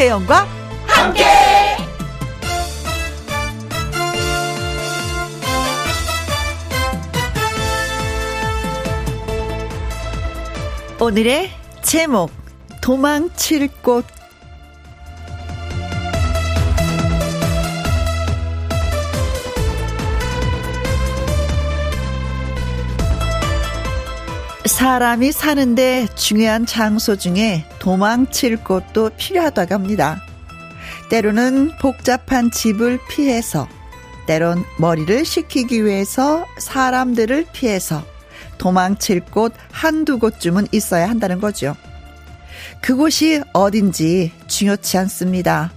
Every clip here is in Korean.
김혜영과 함께. 오늘의 제목 도망칠 곳 사람이 사는데 중요한 장소 중에 도망칠 곳도 필요하다고 합니다. 때로는 복잡한 집을 피해서, 때론 머리를 식히기 위해서 사람들을 피해서 도망칠 곳 한두 곳쯤은 있어야 한다는 거죠. 그곳이 어딘지 중요치 않습니다.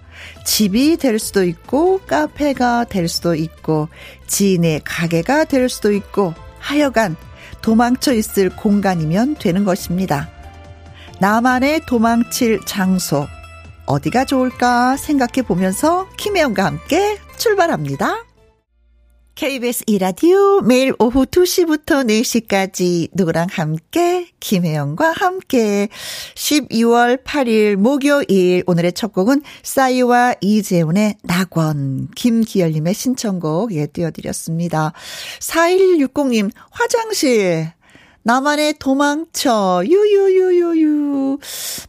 집이 될 수도 있고, 카페가 될 수도 있고, 지인의 가게가 될 수도 있고, 하여간 도망쳐 있을 공간이면 되는 것입니다. 나만의 도망칠 장소, 어디가 좋을까 생각해 보면서 김혜영과 함께 출발합니다. KBS 이라디오 매일 오후 2시부터 4시까지 누구랑 함께? 김혜영과 함께. 12월 8일 목요일 오늘의 첫 곡은 싸이와 이재훈의 낙원. 김기열님의 신청곡 예 띄워드렸습니다. 4160님 화장실 나만의 도망쳐. 유유유유유.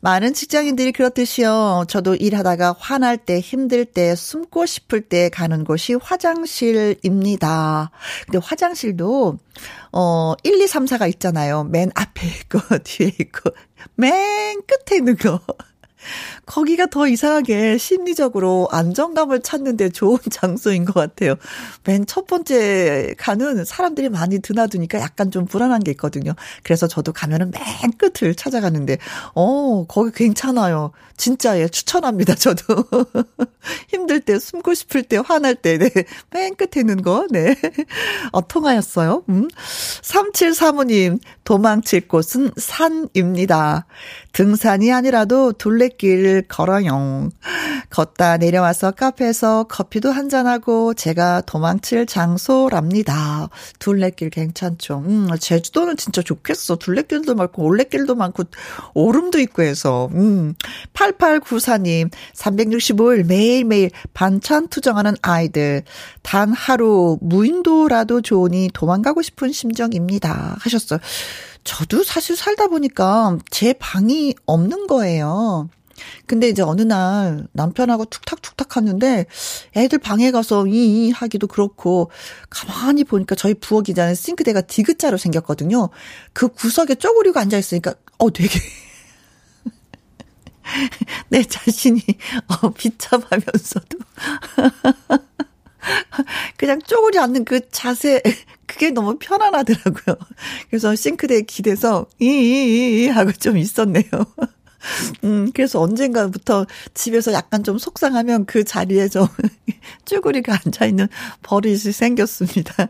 많은 직장인들이 그렇듯이요. 저도 일하다가 화날 때, 힘들 때, 숨고 싶을 때 가는 곳이 화장실입니다. 근데 화장실도, 어, 1, 2, 3, 4가 있잖아요. 맨 앞에 있고, 뒤에 있고, 맨 끝에 있는 거. 거기가 더 이상하게 심리적으로 안정감을 찾는데 좋은 장소인 것 같아요. 맨 첫 번째 가는 사람들이 많이 드나드니까 약간 좀 불안한 게 있거든요. 그래서 저도 가면은 맨 끝을 찾아가는데, 어, 거기 괜찮아요. 진짜 예, 추천합니다, 저도. 힘들 때, 숨고 싶을 때, 화날 때, 네. 맨 끝에 있는 거, 네. 어, 통하였어요. 음. 3735님, 도망칠 곳은 산입니다. 등산이 아니라도 둘레길 걸어요. 걷다 내려와서 카페에서 커피도 한잔하고 제가 도망칠 장소랍니다. 둘레길 괜찮죠. 음, 제주도는 진짜 좋겠어. 둘레길도 많고 올레길도 많고 오름도 있고 해서. 음. 8894님, 365일 매일매일 반찬 투정하는 아이들. 단 하루 무인도라도 좋으니 도망가고 싶은 심정입니다. 하셨어요. 저도 사실 살다 보니까 제 방이 없는 거예요. 근데 이제 어느 날 남편하고 툭탁툭탁 하는데 애들 방에 가서 이, 이 하기도 그렇고 가만히 보니까 저희 부엌이잖아요. 싱크대가 디귿자로 생겼거든요. 그 구석에 쪼그리고 앉아 있으니까 어 되게 내 자신이 어 비참하면서도 그냥 쪼그리 앉는 그 자세, 그게 너무 편안하더라고요. 그래서 싱크대에 기대서, 이, 이, 이, 하고 좀 있었네요. 음, 그래서 언젠가부터 집에서 약간 좀 속상하면 그 자리에 좀 쭈구리가 앉아있는 버릇이 생겼습니다.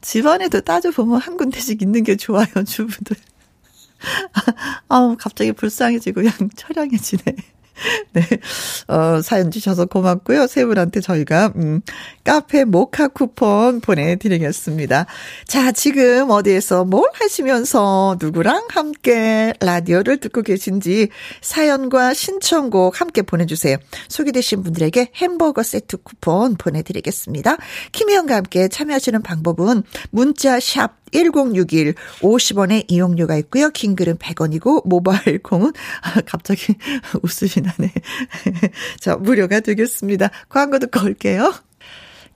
집안에도 따져보면 한 군데씩 있는 게 좋아요, 주부들. 아우, 갑자기 불쌍해지고 그냥 처량해지네. 네. 어, 사연 주셔서 고맙고요. 세 분한테 저희가, 음, 카페 모카 쿠폰 보내드리겠습니다. 자, 지금 어디에서 뭘 하시면서 누구랑 함께 라디오를 듣고 계신지 사연과 신청곡 함께 보내주세요. 소개되신 분들에게 햄버거 세트 쿠폰 보내드리겠습니다. 김혜영과 함께 참여하시는 방법은 문자 샵 1061 50원의 이용료가 있고요. 긴 글은 100원이고 모바일 콩은 아, 갑자기 웃음이 나네. 자, 무료가 되겠습니다. 광고 듣고 올게요.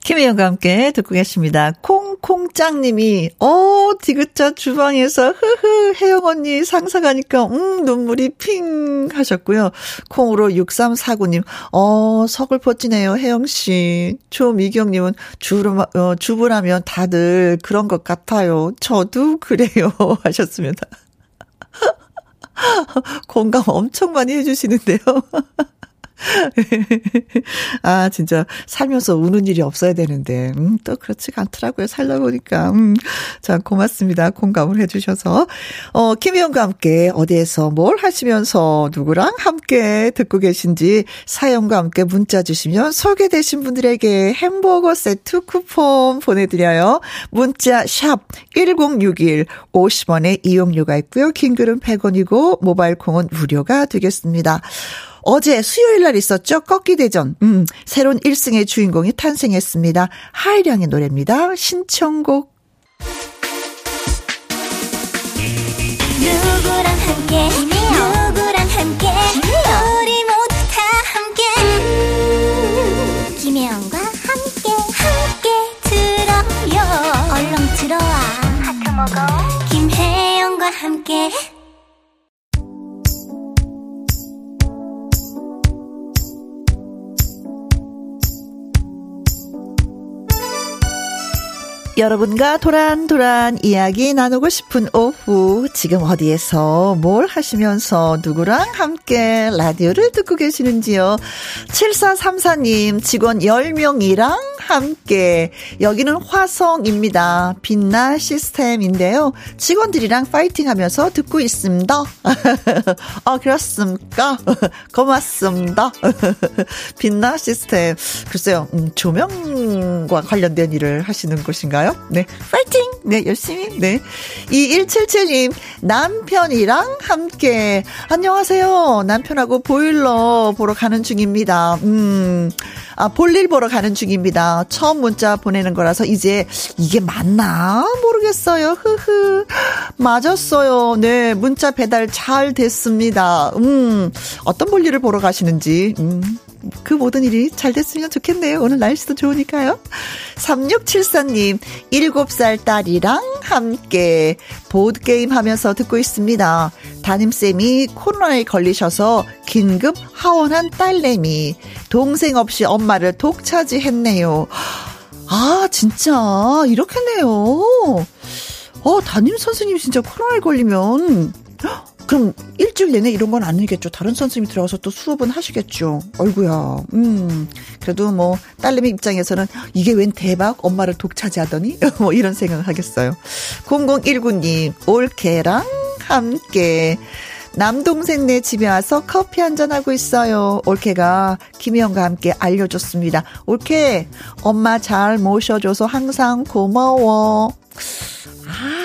김혜영과 함께 듣고 계십니다. 콩콩짱님이, 어, 디귿자 주방에서, 흐흐, 혜영 언니 상상하니까, 음, 눈물이 핑 하셨고요. 콩으로 6349님, 어, 서글퍼지네요, 혜영씨. 조미경님은, 주로, 어, 주부라면 다들 그런 것 같아요. 저도 그래요. 하셨습니다. 공감 엄청 많이 해주시는데요. 아, 진짜 살면서 우는 일이 없어야 되는데, 음, 또 그렇지가 않더라고요. 살다 보니까. 음, 자, 고맙습니다. 공감을 해주셔서. 어, 김희영과 함께 어디에서 뭘 하시면서 누구랑 함께 듣고 계신지 사연과 함께 문자 주시면 소개되신 분들에게 햄버거 세트 쿠폰 보내드려요. 문자 샵 1061, 50원의 이용료가 있고요. 긴 글은 100원이고, 모바일 콩은 무료가 되겠습니다. 어제 수요일 날 있었죠? 꺾기 대전. 음, 새로운 1승의 주인공이 탄생했습니다. 하이량의 노래입니다. 신청곡. 누구랑 함께, 여러분과 도란도란 이야기 나누고 싶은 오후 지금 어디에서 뭘 하시면서 누구랑 함께 라디오를 듣고 계시는지요? 7434님 직원 10명이랑 함께. 여기는 화성입니다. 빛나 시스템인데요. 직원들이랑 파이팅 하면서 듣고 있습니다. 아 그렇습니까? 고맙습니다. 빛나 시스템. 글쎄요 음, 조명과 관련된 일을 하시는 곳인가요 건가요? 네. 파이팅! 네, 열심히. 네. 2177님, 남편이랑 함께. 안녕하세요. 남편하고 보일러 보러 가는 중입니다. 음, 아, 볼일 보러 가는 중입니다. 처음 문자 보내는 거라서 이제 이게 맞나? 모르겠어요. 흐흐. 맞았어요. 네. 문자 배달 잘 됐습니다. 음, 어떤 볼일을 보러 가시는지. 음. 그 모든 일이 잘 됐으면 좋겠네요. 오늘 날씨도 좋으니까요. 3674님, 7살 딸이랑 함께 보드게임 하면서 듣고 있습니다. 담임쌤이 코로나에 걸리셔서 긴급 하원한 딸내미. 동생 없이 엄마를 독차지했네요. 아, 진짜, 이렇겠네요. 어, 담임 선생님이 진짜 코로나에 걸리면, 그럼 일주일 내내 이런 건 아니겠죠. 다른 선생님이 들어가서 또 수업은 하시겠죠. 얼구야. 음. 그래도 뭐 딸내미 입장에서는 이게 웬 대박 엄마를 독차지하더니 뭐 이런 생각을 하겠어요. 0019님 올케랑 함께 남동생 네 집에 와서 커피 한잔 하고 있어요. 올케가 김희영과 함께 알려줬습니다. 올케 엄마 잘 모셔줘서 항상 고마워. 아, 또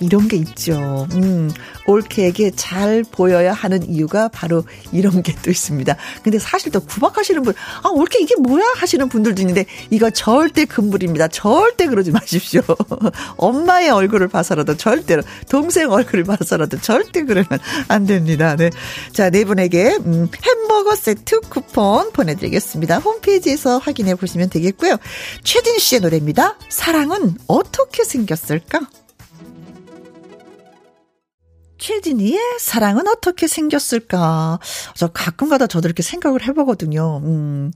이런 게 있죠. 음, 올케에게 잘 보여야 하는 이유가 바로 이런 게 또 있습니다. 근데 사실 또 구박하시는 분, 아, 올케 이게 뭐야? 하시는 분들도 있는데, 이거 절대 금물입니다. 절대 그러지 마십시오. 엄마의 얼굴을 봐서라도 절대로, 동생 얼굴을 봐서라도 절대 그러면 안 됩니다. 네. 자, 네 분에게, 음, 햄버거 세트 쿠폰 보내드리겠습니다. 홈페이지에서 확인해 보시면 되겠고요. 최진 씨의 노래입니다. 사랑은 어떻게 생겼을까? 최진희의 사랑은 어떻게 생겼을까? 저 가끔가다 저도 이렇게 생각을 해보거든요. 음,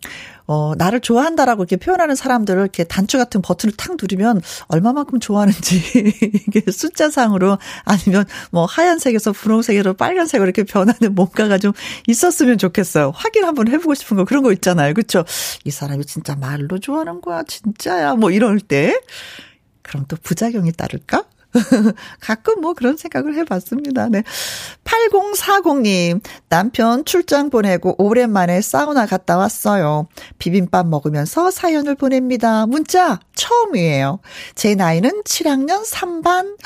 어, 나를 좋아한다라고 이렇게 표현하는 사람들을 이렇게 단추 같은 버튼을 탁 누르면 얼마만큼 좋아하는지, 이게 숫자상으로 아니면 뭐 하얀색에서 분홍색으로 빨간색으로 이렇게 변하는 뭔가가 좀 있었으면 좋겠어요. 확인 한번 해보고 싶은 거 그런 거 있잖아요. 그쵸? 이 사람이 진짜 말로 좋아하는 거야? 진짜야? 뭐 이럴 때. 그럼 또 부작용이 따를까? 가끔 뭐 그런 생각을 해봤습니다. 네. 8040님, 남편 출장 보내고 오랜만에 사우나 갔다 왔어요. 비빔밥 먹으면서 사연을 보냅니다. 문자 처음이에요. 제 나이는 7학년 3반.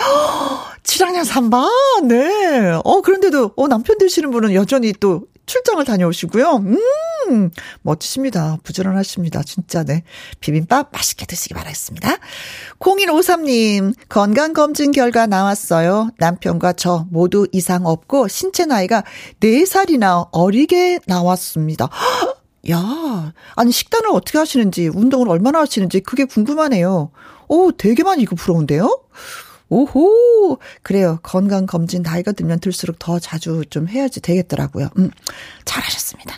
7학년 3반? 네. 어, 그런데도, 어, 남편 되시는 분은 여전히 또 출장을 다녀오시고요. 음, 멋지십니다. 부지런하십니다. 진짜, 네. 비빔밥 맛있게 드시기 바라겠습니다. 0153님, 건강검진 결과 나왔어요. 남편과 저 모두 이상 없고, 신체 나이가 4살이나 어리게 나왔습니다. 야, 아니, 식단을 어떻게 하시는지, 운동을 얼마나 하시는지, 그게 궁금하네요. 오, 되게 많이 이거 부러운데요? 오호! 그래요. 건강검진 나이가 들면 들수록 더 자주 좀 해야지 되겠더라고요. 음, 잘하셨습니다.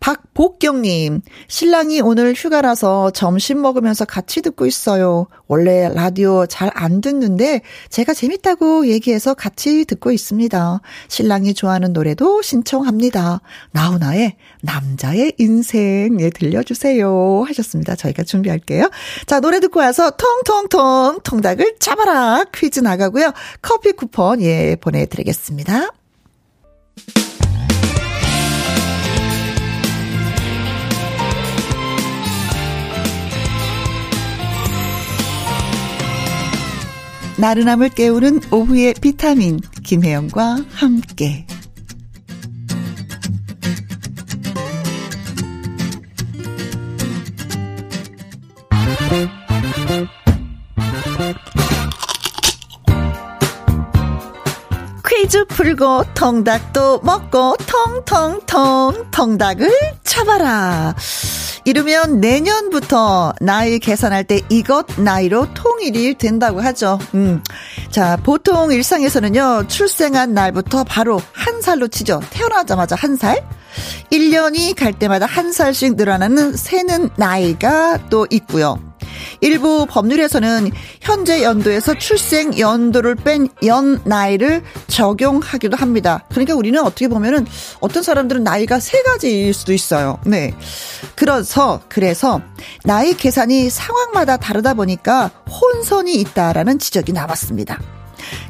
박복경님, 신랑이 오늘 휴가라서 점심 먹으면서 같이 듣고 있어요. 원래 라디오 잘 안 듣는데 제가 재밌다고 얘기해서 같이 듣고 있습니다. 신랑이 좋아하는 노래도 신청합니다. 나훈아의 남자의 인생, 예, 들려주세요. 하셨습니다. 저희가 준비할게요. 자, 노래 듣고 와서 통통통 통닭을 잡아라 퀴즈 나가고요. 커피 쿠폰, 예, 보내드리겠습니다. 나른함을 깨우는 오후의 비타민 김혜영과 함께 퀴즈 풀고 통닭도 먹고 통통통 통닭을 쳐봐라. 이르면 내년부터 나이 계산할 때 이것 나이로 통일이 된다고 하죠. 음. 자, 보통 일상에서는요, 출생한 날부터 바로 한 살로 치죠. 태어나자마자 한 살. 1년이 갈 때마다 한 살씩 늘어나는 새는 나이가 또 있고요. 일부 법률에서는 현재 연도에서 출생 연도를 뺀 연 나이를 적용하기도 합니다. 그러니까 우리는 어떻게 보면은 어떤 사람들은 나이가 세 가지일 수도 있어요. 네. 그래서 그래서 나이 계산이 상황마다 다르다 보니까 혼선이 있다라는 지적이 나왔습니다.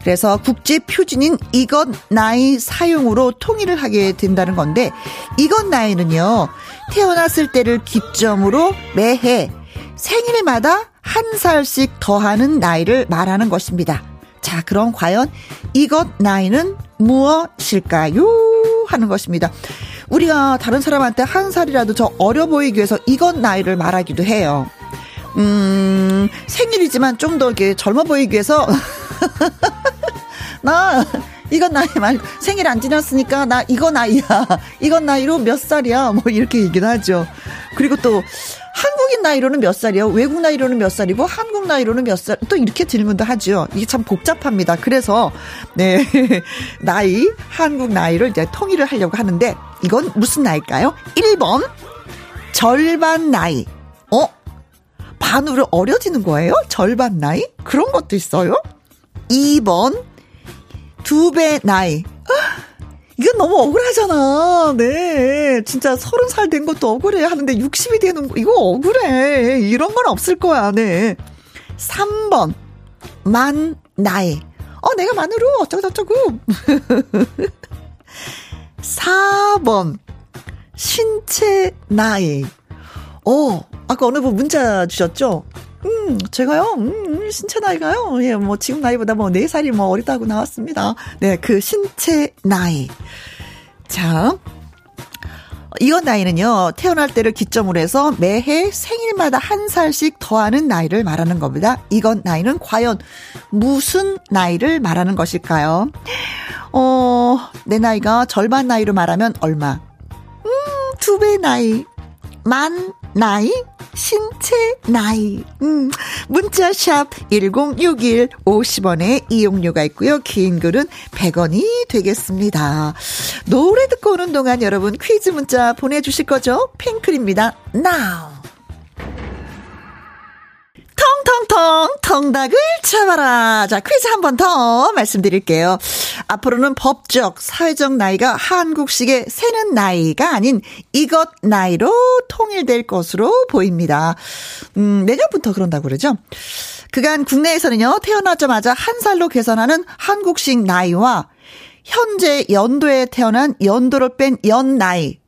그래서 국제 표준인 이것 나이 사용으로 통일을 하게 된다는 건데 이것 나이는요 태어났을 때를 기점으로 매해 생일마다 한 살씩 더하는 나이를 말하는 것입니다. 자, 그럼 과연 이것 나이는 무엇일까요? 하는 것입니다. 우리가 다른 사람한테 한 살이라도 저 어려 보이기 위해서 이것 나이를 말하기도 해요. 음, 생일이지만 좀 더 이렇게 젊어 보이기 위해서 나 이건 나이 말 생일 안 지났으니까 나 이거 나이야. 이건 나이로 몇 살이야. 뭐 이렇게 얘기를 하죠. 그리고 또 한국인 나이로는 몇 살이요? 외국 나이로는 몇 살이고 한국 나이로는 몇 살? 또 이렇게 질문도 하죠. 이게 참 복잡합니다. 그래서 네 나이 한국 나이를 이제 통일을 하려고 하는데 이건 무슨 나이일까요? 1번 절반 나이. 어? 반으로 어려지는 거예요? 절반 나이? 그런 것도 있어요? 2번 두 배 나이. 이건 너무 억울하잖아. 네. 진짜 서른 살 된 것도 억울해. 하는데 60이 되는 거, 이거 억울해. 이런 건 없을 거야. 네. 3번. 만, 나이. 어, 내가 만으로 어쩌고저쩌고. 4번. 신체 나이. 어, 아까 어느 분 문자 주셨죠? 음, 제가요, 음, 음, 신체 나이가요, 예, 뭐, 지금 나이보다 뭐, 4살이 뭐, 어리다고 나왔습니다. 네, 그 신체 나이. 자, 이건 나이는요, 태어날 때를 기점으로 해서 매해 생일마다 한 살씩 더하는 나이를 말하는 겁니다. 이건 나이는 과연 무슨 나이를 말하는 것일까요? 어, 내 나이가 절반 나이로 말하면 얼마? 음, 두 배 나이. 만 나이, 신체 나이. 음, 문자샵 1061 50원에 이용료가 있고요. 긴 글은 100원이 되겠습니다. 노래 듣고 오는 동안 여러분 퀴즈 문자 보내주실 거죠? 핑클입니다. Now. 텅텅텅 텅닭을 잡아라. 자, 퀴즈 한 번 더 말씀드릴게요. 앞으로는 법적, 사회적 나이가 한국식의 세는 나이가 아닌 이것 나이로 통일될 것으로 보입니다. 음, 내년부터 그런다고 그러죠. 그간 국내에서는요, 태어나자마자 한 살로 계산하는 한국식 나이와 현재 연도에 태어난 연도를 뺀 연 나이,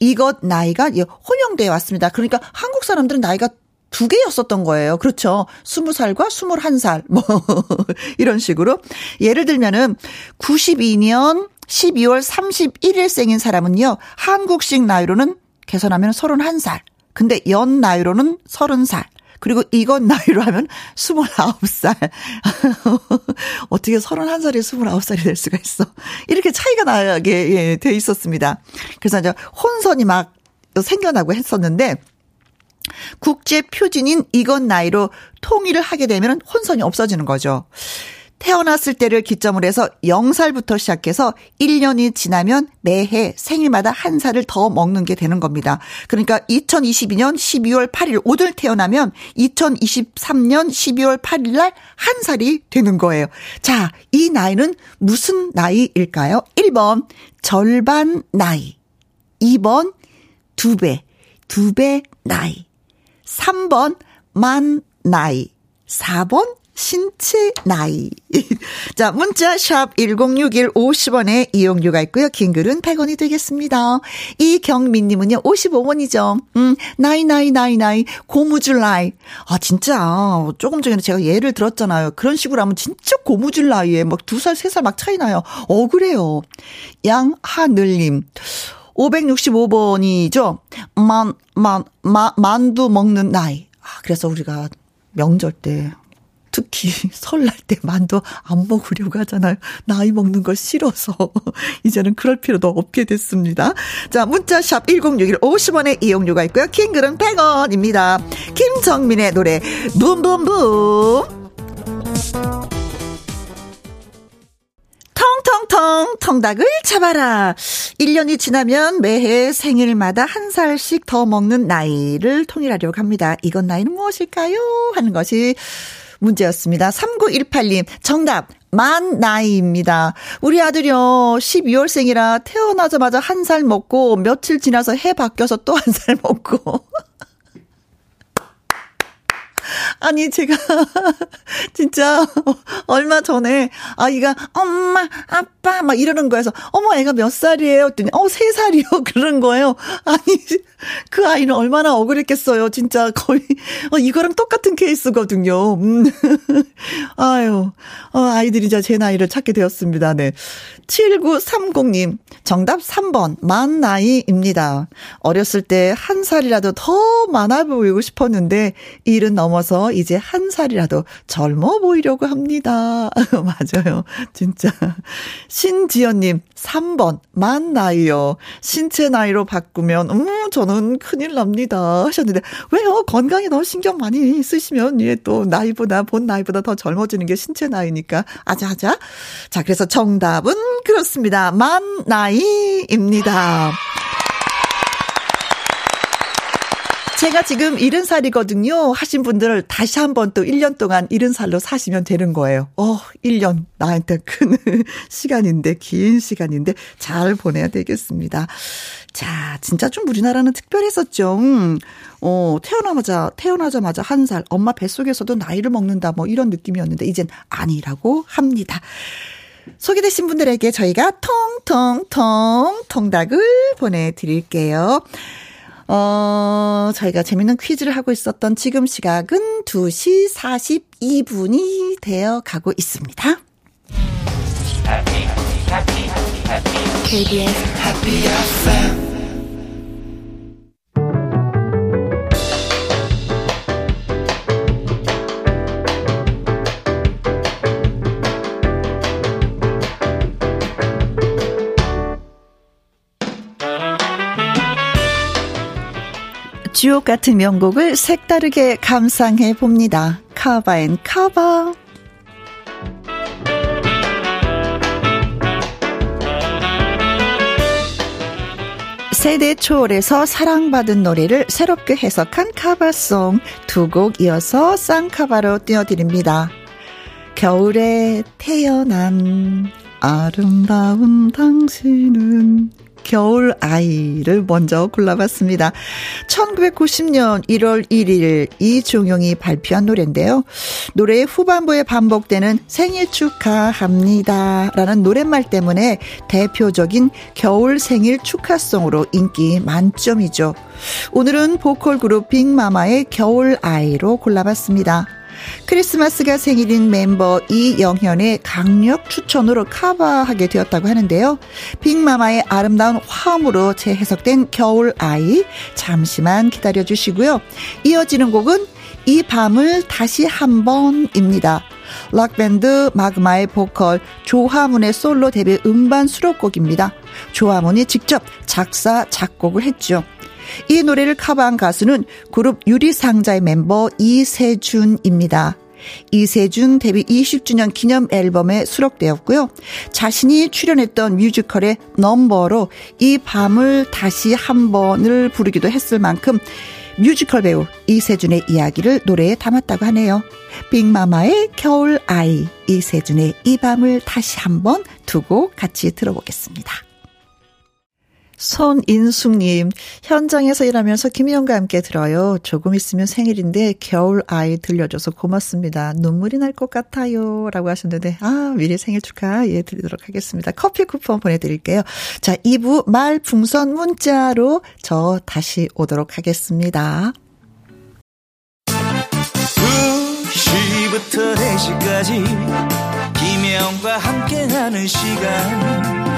이것 나이가 혼용되어 왔습니다. 그러니까 한국 사람들은 나이가 두 개였었던 거예요. 그렇죠. 스무 살과 스물한 살, 뭐, 이런 식으로. 예를 들면은, 92년 12월 31일 생인 사람은요, 한국식 나이로는 계산하면 31살. 근데 연 나이로는 30살. 그리고 이건 나이로 하면 29살. 어떻게 31살이 29살이 될 수가 있어. 이렇게 차이가 나게 예, 돼 있었습니다. 그래서 이제 혼선이 막 생겨나고 했었는데, 국제 표준인 이것 나이로 통일을 하게 되면 혼선이 없어지는 거죠. 태어났을 때를 기점으로 해서 0살부터 시작해서 1년이 지나면 매해 생일마다 한 살을 더 먹는 게 되는 겁니다. 그러니까 2022년 12월 8일 오늘 태어나면 2023년 12월 8일 날 한 살이 되는 거예요. 자, 이 나이는 무슨 나이일까요? 1번 절반 나이. 2번 두 배. 두 배 나이. 3번 만 나이. 4번 신체 나이. 자, 문자 샵 1061 50원에 이용료가 있고요. 긴 글은 100원이 되겠습니다. 이경민 님은요. 55원이죠. 음, 나이 나이 나이 나이 고무줄 나이. 아, 진짜 조금 전에 제가 예를 들었잖아요. 그런 식으로 하면 진짜 고무줄 나이에 막 두 살, 세 살 막 차이 나요. 억울해요. 양하늘 님. 565번이죠. 만, 만, 마, 만두 먹는 나이. 아, 그래서 우리가 명절 때 특히 설날 때 만두 안 먹으려고 하잖아요. 나이 먹는 거 싫어서. 이제는 그럴 필요도 없게 됐습니다. 자, 문자샵 1061 50원의 이용료가 있고요. 킹글은 100원입니다. 김정민의 노래, 붐붐붐. 텅텅텅 통닭을 잡아라. 1년이 지나면 매해 생일마다 한 살씩 더 먹는 나이를 통일하려고 합니다. 이건 나이는 무엇일까요? 하는 것이 문제였습니다. 3918님, 정답. 만 나이입니다. 우리 아들이요, 12월생이라 태어나자마자 한 살 먹고, 며칠 지나서 해 바뀌어서 또 한 살 먹고. 아니, 제가, 진짜, 얼마 전에, 아이가, 엄마, 아빠, 막 이러는 거에서, 어머, 애가 몇 살이에요? 했더니, 어, 세 살이요? 그러는 거예요. 아니, 그 아이는 얼마나 억울했겠어요. 진짜 거의, 어, 이거랑 똑같은 케이스거든요. 음. 아유, 어, 아이들이 제 나이를 찾게 되었습니다. 네. 7930님, 정답 3번, 만 나이입니다. 어렸을 때 한 살이라도 더 많아 보이고 싶었는데, 일은 넘어서 이제 한 살이라도 젊어 보이려고 합니다. 맞아요. 진짜. 신지연님, 3번, 만 나이요. 신체 나이로 바꾸면, 음, 저는 큰일 납니다. 하셨는데, 왜요? 건강에 너무 신경 많이 쓰시면, 예, 또, 나이보다, 본 나이보다 더 젊어지는 게 신체 나이니까. 아자아자. 자, 그래서 정답은 그렇습니다. 만 나이입니다. 제가 지금 70살이거든요. 하신 분들 다시 한번 또 1년 동안 70살로 사시면 되는 거예요. 어, 1년 나한테 큰 시간인데, 긴 시간인데 잘 보내야 되겠습니다. 자, 진짜 좀 우리나라는 특별했었죠. 음, 어, 태어나자마자, 태어나자마자 한 살, 엄마 뱃속에서도 나이를 먹는다, 뭐 이런 느낌이었는데, 이젠 아니라고 합니다. 소개되신 분들에게 저희가 통통통 통닭을 보내드릴게요. 어, 저희가 재밌는 퀴즈를 하고 있었던 지금 시각은 2시 42분이 되어 가고 있습니다. KBS Happy 주옥 같은 명곡을 색다르게 감상해 봅니다. 카바 앤 카바. 세대 초월에서 사랑받은 노래를 새롭게 해석한 카바송 두 곡 이어서 쌍카바로 띄워드립니다. 겨울에 태어난 아름다운 당신은 겨울 아이를 먼저 골라봤습니다. 1990년 1월 1일 이종용이 발표한 노래인데요. 노래의 후반부에 반복되는 생일 축하합니다. 라는 노랫말 때문에 대표적인 겨울 생일 축하송으로 인기 만점이죠. 오늘은 보컬 그룹 빅마마의 겨울 아이로 골라봤습니다. 크리스마스가 생일인 멤버 이영현의 강력 추천으로 커버하게 되었다고 하는데요. 빅마마의 아름다운 화음으로 재해석된 겨울 아이 잠시만 기다려 주시고요. 이어지는 곡은 이 밤을 다시 한 번입니다. 락밴드 마그마의 보컬 조하문의 솔로 데뷔 음반 수록곡입니다. 조하문이 직접 작사, 작곡을 했죠. 이 노래를 커버한 가수는 그룹 유리상자의 멤버 이세준입니다. 이세준 데뷔 20주년 기념 앨범에 수록되었고요. 자신이 출연했던 뮤지컬의 넘버로 이 밤을 다시 한 번을 부르기도 했을 만큼 뮤지컬 배우 이세준의 이야기를 노래에 담았다고 하네요. 빅마마의 겨울 아이, 이세준의 이 밤을 다시 한 번 두고 같이 들어보겠습니다. 손인숙님, 현장에서 일하면서 김희영과 함께 들어요. 조금 있으면 생일인데 겨울 아이 들려줘서 고맙습니다. 눈물이 날 것 같아요. 라고 하셨는데, 아, 미리 생일 축하, 예, 드리도록 하겠습니다. 커피 쿠폰 보내드릴게요. 자, 2부 말풍선 문자로 저 다시 오도록 하겠습니다. 2시부터 4시까지 김혜영과 함께하는 시간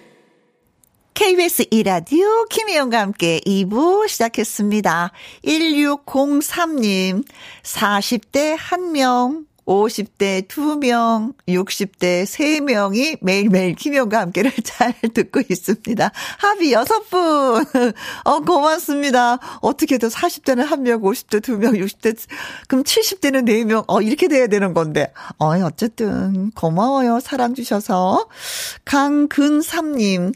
KBS 이라디오 김혜영과 함께 2부 시작했습니다. 1603님, 40대 1명, 50대 2명, 60대 3명이 매일매일 김영과 함께를 잘 듣고 있습니다. 합의 6분. 어, 고맙습니다. 어떻게든 40대는 1명, 50대 2명, 60대, 그럼 70대는 4명. 어, 이렇게 돼야 되는 건데. 어, 어쨌든 고마워요. 사랑 주셔서. 강근삼님.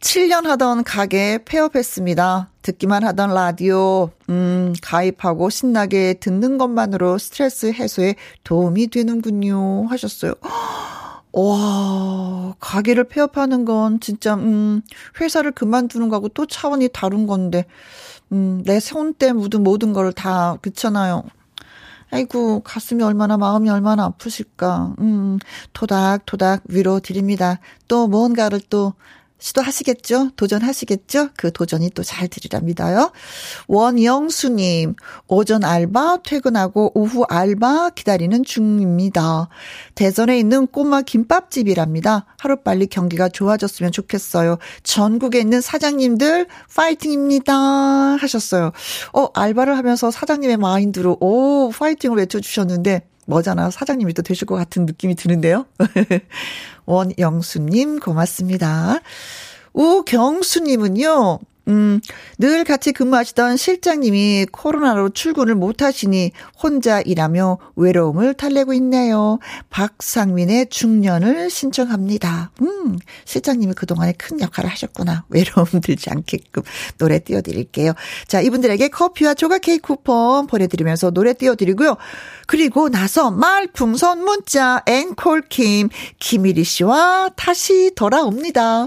7년 하던 가게 폐업했습니다. 듣기만 하던 라디오, 음, 가입하고 신나게 듣는 것만으로 스트레스 해소에 도움이 되는군요. 하셨어요. 와, 가게를 폐업하는 건 진짜, 음, 회사를 그만두는 거하고 또 차원이 다른 건데, 음, 내 손때 묻은 모든 걸 다, 그렇잖아요. 아이고, 가슴이 얼마나, 마음이 얼마나 아프실까. 음, 토닥토닥 위로 드립니다. 또 뭔가를 또 시도하시겠죠? 도전하시겠죠? 그 도전이 또 잘 되리라 믿어요. 원영수님, 오전 알바 퇴근하고 오후 알바 기다리는 중입니다. 대전에 있는 꼬마 김밥집이랍니다. 하루빨리 경기가 좋아졌으면 좋겠어요. 전국에 있는 사장님들 파이팅입니다. 하셨어요. 어, 알바를 하면서 사장님의 마인드로 오, 파이팅을 외쳐주셨는데 뭐잖아. 사장님이 또 되실 것 같은 느낌이 드는데요. 원영수님, 고맙습니다. 우경수님은요, 음, 늘 같이 근무하시던 실장님이 코로나로 출근을 못 하시니 혼자 일하며 외로움을 달래고 있네요. 박상민의 중년을 신청합니다. 음, 실장님이 그동안에 큰 역할을 하셨구나. 외로움 들지 않게끔 노래 띄워드릴게요. 자, 이분들에게 커피와 조각 케이크 쿠폰 보내드리면서 노래 띄워드리고요. 그리고 나서 말풍선 문자 앵콜킴 김일희 씨와 다시 돌아옵니다.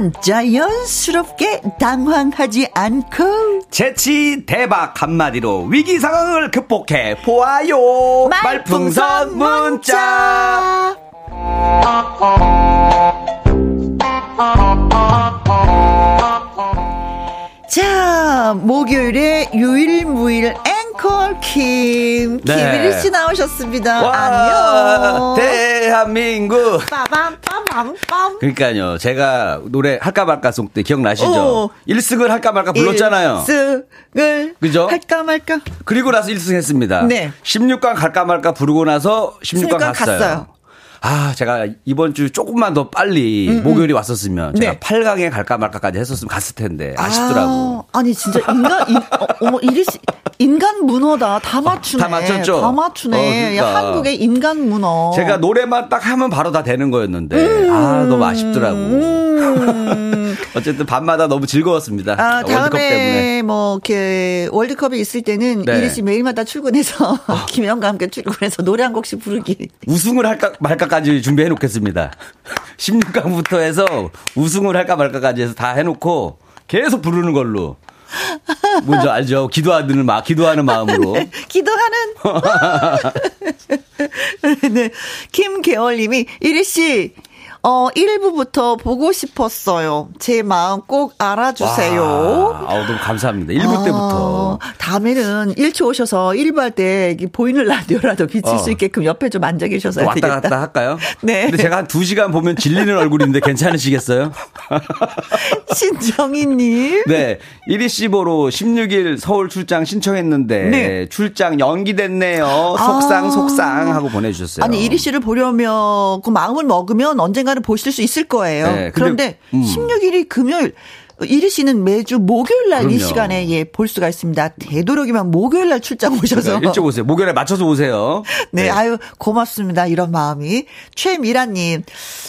하지만 자연스럽게 당황하지 않고. 재치 대박 한마디로 위기 상황을 극복해 보아요. 말풍선 문자. 자 목요일에 유일무일 앵콜 김 네. 김일희 씨 나오셨습니다. 와, 안녕. 대한민국 빠밤 빠밤 빰빰. 그러니까요. 제가 노래 할까 말까 송 때 기억나시죠? 어. 1승을 할까 말까 불렀잖아요. 1승을 그죠? 할까 말까. 그리고 나서 1승 했습니다. 네. 16강 갈까 말까 부르고 나서 16강 16강 갔어요. 갔어요. 아, 제가 이번 주 조금만 더 빨리 목요일이 왔었으면 제가 네. 8강에 갈까 말까까지 했었으면 갔을 텐데 아쉽더라고. 아, 니 진짜 인간 인, 어, 어머 이리 씨, 인간 문어다. 다 맞추네. 다 맞췄죠? 다 맞추네. 어, 그러니까. 한국의 인간 문어. 제가 노래만 딱 하면 바로 다 되는 거였는데 아 너무 아쉽더라고. 음. 어쨌든 밤마다 너무 즐거웠습니다. 아, 월드컵 때문에. 뭐 이렇게 월드컵이 있을 때는 네. 이리 씨 매일마다 출근해서 김영과 함께 출근해서 노래 한 곡씩 부르기. 우승을 할까 말까까지 준비해 놓겠습니다. 16강부터 해서 우승을 할까 말까까지 해서 다 해놓고 계속 부르는 걸로. 뭔지 알죠? 기도하는 마, 기도하는 마음으로. 기도하는. 네. 김계월님이, 이리 씨, 어, 1부부터 보고 싶었어요. 제 마음 꼭 알아주세요. 와, 아우, 너무 감사합니다. 1부 때부터. 아, 다음에는 1초 오셔서 1부 할 때 보이는 라디오라도 비칠 어. 수 있게끔 옆에 좀 앉아 계셔서 왔다 되겠다. 갔다 할까요? 네. 근데 제가 한 2시간 보면 질리는 얼굴인데 괜찮으시겠어요? 신정희님. 네. 1위 씨 보러 16일 서울 출장 신청했는데 네. 출장 연기됐네요. 속상 아. 속상 하고 보내주셨어요. 아니 이리 씨를 보려면 그 마음을 먹으면 언젠가 는 보실 수 있을 거예요. 네, 그런데 음. 16일이 금요일 이리 씨는 매주 목요일 날 이. 시간에 예 볼 수가 있습니다. 되도록이면 목요일 날 출장 오셔서 네, 일찍 오세요. 목요일에 맞춰서 오세요. 네, 아유 고맙습니다. 이런 마음이 최미라님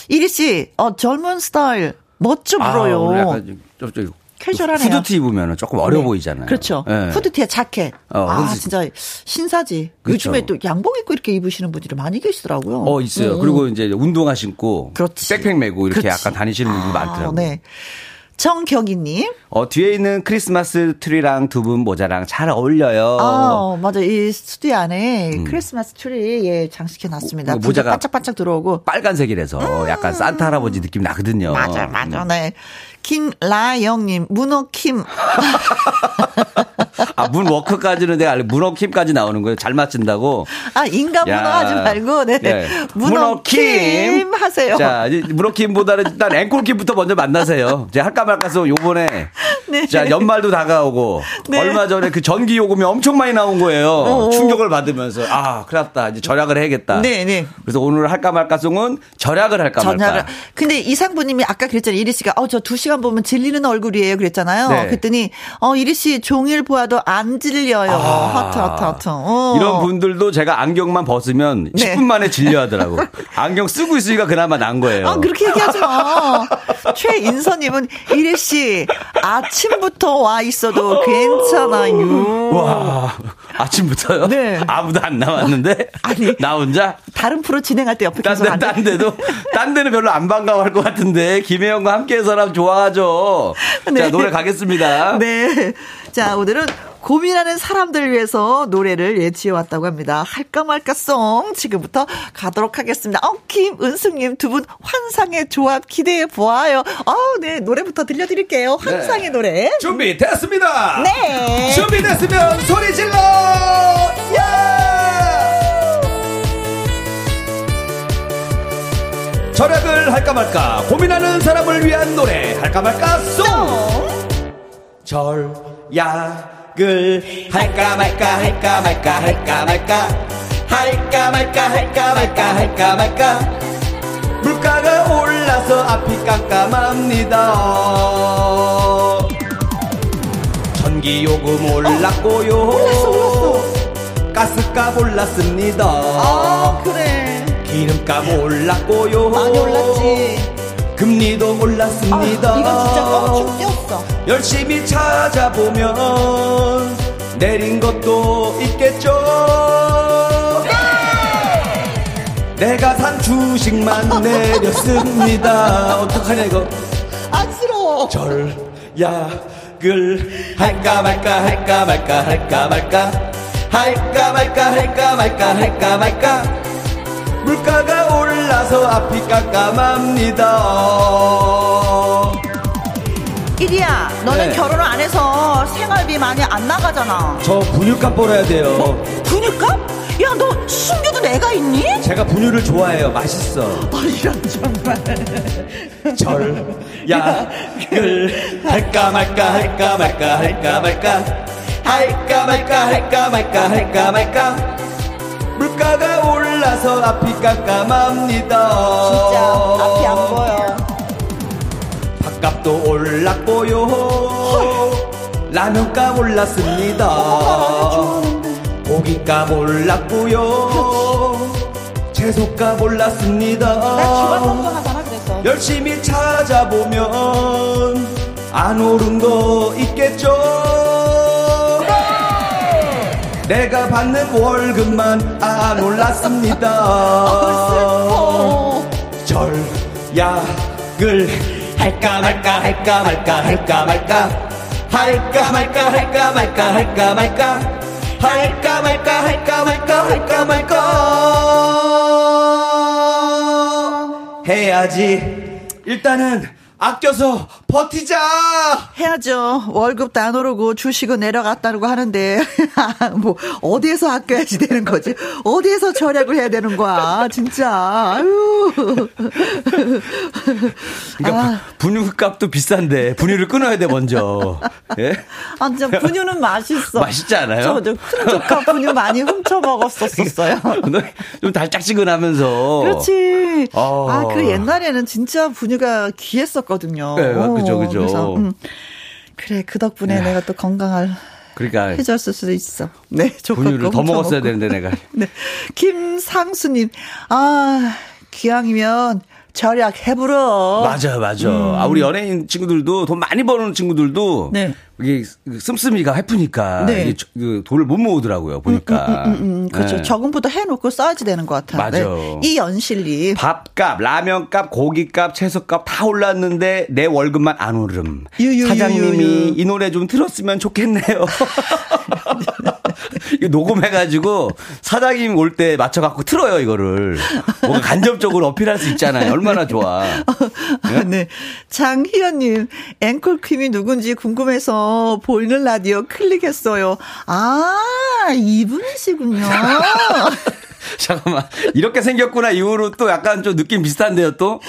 이리 씨 어, 젊은 스타일 멋져 아, 불어요. 약간 좀, 좀, 좀 캐주얼하네요. 후드티 입으면 조금 어려 네. 보이잖아요. 그렇죠. 네. 후드티에 자켓. 어, 아, 후드티. 진짜 신사지. 그렇죠. 요즘에 또 양복 입고 이렇게 입으시는 분들이 많이 계시더라고요. 어, 있어요. 음. 그리고 이제 운동화 신고 그렇지. 백팩 메고 이렇게 그렇지. 약간 다니시는 분들 아, 많더라고요. 네. 정경희님. 어, 뒤에 있는 크리스마스 트리랑 두분 모자랑 잘 어울려요. 아, 맞아. 이 스튜디오 안에 크리스마스 트리, 예, 장식해 놨습니다. 음. 모- 불이 모자가 반짝반짝 들어오고. 빨간색이라서 약간 산타 할아버지 느낌 나거든요. 음. 맞아, 맞아, 네. 김라영님, 문어킴. 아, 문워크까지는 내가 알고 문어킴까지 나오는 거예요. 잘 맞춘다고. 아, 인간 문어 야. 하지 말고, 네. 네. 문어킴 하세요. 자, 이제 문어킴보다는 일단 앵콜킴부터 먼저 만나세요. 이제 할까 말까서 요번에. 네. 자, 연말도 다가오고. 네. 얼마 전에 그 전기 요금이 엄청 많이 나온 거예요. 어. 충격을 받으면서. 아, 큰일 났다. 이제 절약을 해야겠다. 네, 네. 그래서 오늘 할까 말까 송은 절약을 할까. 말까. 근데 이상부님이 아까 그랬잖아요. 이리 씨가, 어, 저 두 시간 보면 질리는 얼굴이에요. 그랬잖아요. 네. 그랬더니, 어, 이리 씨 종일 보아 도 안 질려요. 하트, 하트, 하트. 어. 아. 이런 분들도 제가 안경만 벗으면 네. 10분 만에 질려하더라고. 안경 쓰고 있으니까 그나마 난 거예요. 아, 그렇게 얘기하지 마. 최인서님은 이래 씨 아침부터 와 있어도 괜찮아요. 와, 아침부터요? 네. 아무도 안 나왔는데? 아니. 나 혼자? 다른 프로 진행할 때 옆에 딴, 계속 데, 안딴 데도, 딴 데는 별로 안 반가워할 것 같은데, 김혜영과 함께 해서라면 좋아하죠. 네. 자, 노래 가겠습니다. 네. 자, 오늘은 고민하는 사람들을 위해서 노래를 예, 지어왔다고 합니다. 할까 말까송 지금부터 가도록 하겠습니다. 어, 김은숙님 두 분 환상의 조합 기대해 보아요. 어, 네. 노래부터 들려드릴게요. 환상의 노래. 준비 됐습니다. 네. 준비 됐으면 소리 질러! 야! 절약을 할까 말까 고민하는 사람을 위한 노래 할까 말까 송! 절 약을 할까 말까 할까 말까 할까 말까 할까 말까 할까 말까 할까 말까 물가가 올라서 앞이 깜깜합니다. 전기요금 올랐고요. 가스값 올랐습니다. 아, 그래. 기름값 올랐고요. 많이 올랐지. 금리도 올랐습니다 아, 이건 진짜 껑충 뛰었어. 열심히 찾아보면 내린 것도 있겠죠. 내가 산 주식만 내렸습니다. 어떡하냐 이거. 안쓰러워. 절약을 할까 말까 할까 말까 할까 말까 할까 말까 할까 말까 할까 말까 물가가 올라서 앞이 깜깜합니다. 이리야, 너는 네. 결혼을 안 해서 생활비 많이 안 나가잖아. 저 분유값 벌어야 돼요. 근육값? 야, 너 숨겨둔 애가 있니? 제가 분유를 좋아해요. 맛있어. 아, 이런 정말. 절약을 할까 말까 할까 말까 할까 말까 할까 말까 할까 말까 할까 말까 물가가 올라서 앞이 깜깜합니다. 진짜 앞이 안 보여. 밥값도 올랐고요. 라면값 올랐습니다. 고기값 올랐고요. 채소값 올랐습니다. 그래서. 열심히 찾아보면 안 오른 거 있겠죠. 내가 받는 월급만 안 올랐습니다. 절약을 할까 말까 할까 말까 할까 말까. 할까 말까 할까 말까 할까 말까. 할까 말까 할까 말까 할까 말까. 해야지. 일단은 아껴서 버티자 해야죠. 월급도 안 오르고 주식은 내려갔다고 하는데, 뭐, 어디에서 아껴야지 되는 거지? 어디에서 절약을 해야 되는 거야? 진짜. 아유. 그러니까 아. 분유 값도 비싼데 분유를 끊어야 돼 먼저 예? 아, 진짜 분유는 맛있어. 맛있지 않아요? 저, 저, 큰 조카 분유 많이 훔쳐 먹었었어요. 좀 달짝지근하면서 그렇지. 어. 아, 그 옛날에는 진짜 분유가 귀했었거든요. 네, 그죠, 그죠. 그래서, 음, 그래, 그 덕분에 야. 내가 또 건강을 그러니까 해줬을 수도 있어. 네, 분유를 거더 먹었어야. 되는데 내가 네. 김상수님, 아, 기왕이면 절약 해부러. 맞아 맞아 아 우리 연예인 친구들도 돈 많이 버는 친구들도 음. 네. 이게 씀씀이가 해프니까 네. 이게 저- 그 돈을 못 모으더라고요 보니까 음, 음, 그렇죠. 네. 저금부터 해놓고 써야지 되는 것 같아요. 맞아. 네. 이 연실님. 밥값, 라면값, 고기값, 채소값 다 올랐는데 내 월급만 안 오름. 유유유유유. 사장님이 이 노래 좀 들었으면 좋겠네요. 이거 녹음해가지고 사장님 올 때 맞춰갖고 틀어요 이거를. 뭔가 간접적으로 어필할 수 있잖아요. 얼마나 좋아. 아, 네. 장희연님, 앵콜 퀸이 누군지 궁금해서 보이는 라디오 클릭했어요. 아, 이분이시군요. 잠깐만 이렇게 생겼구나 이후로 또 약간 좀 느낌 비슷한데요 또.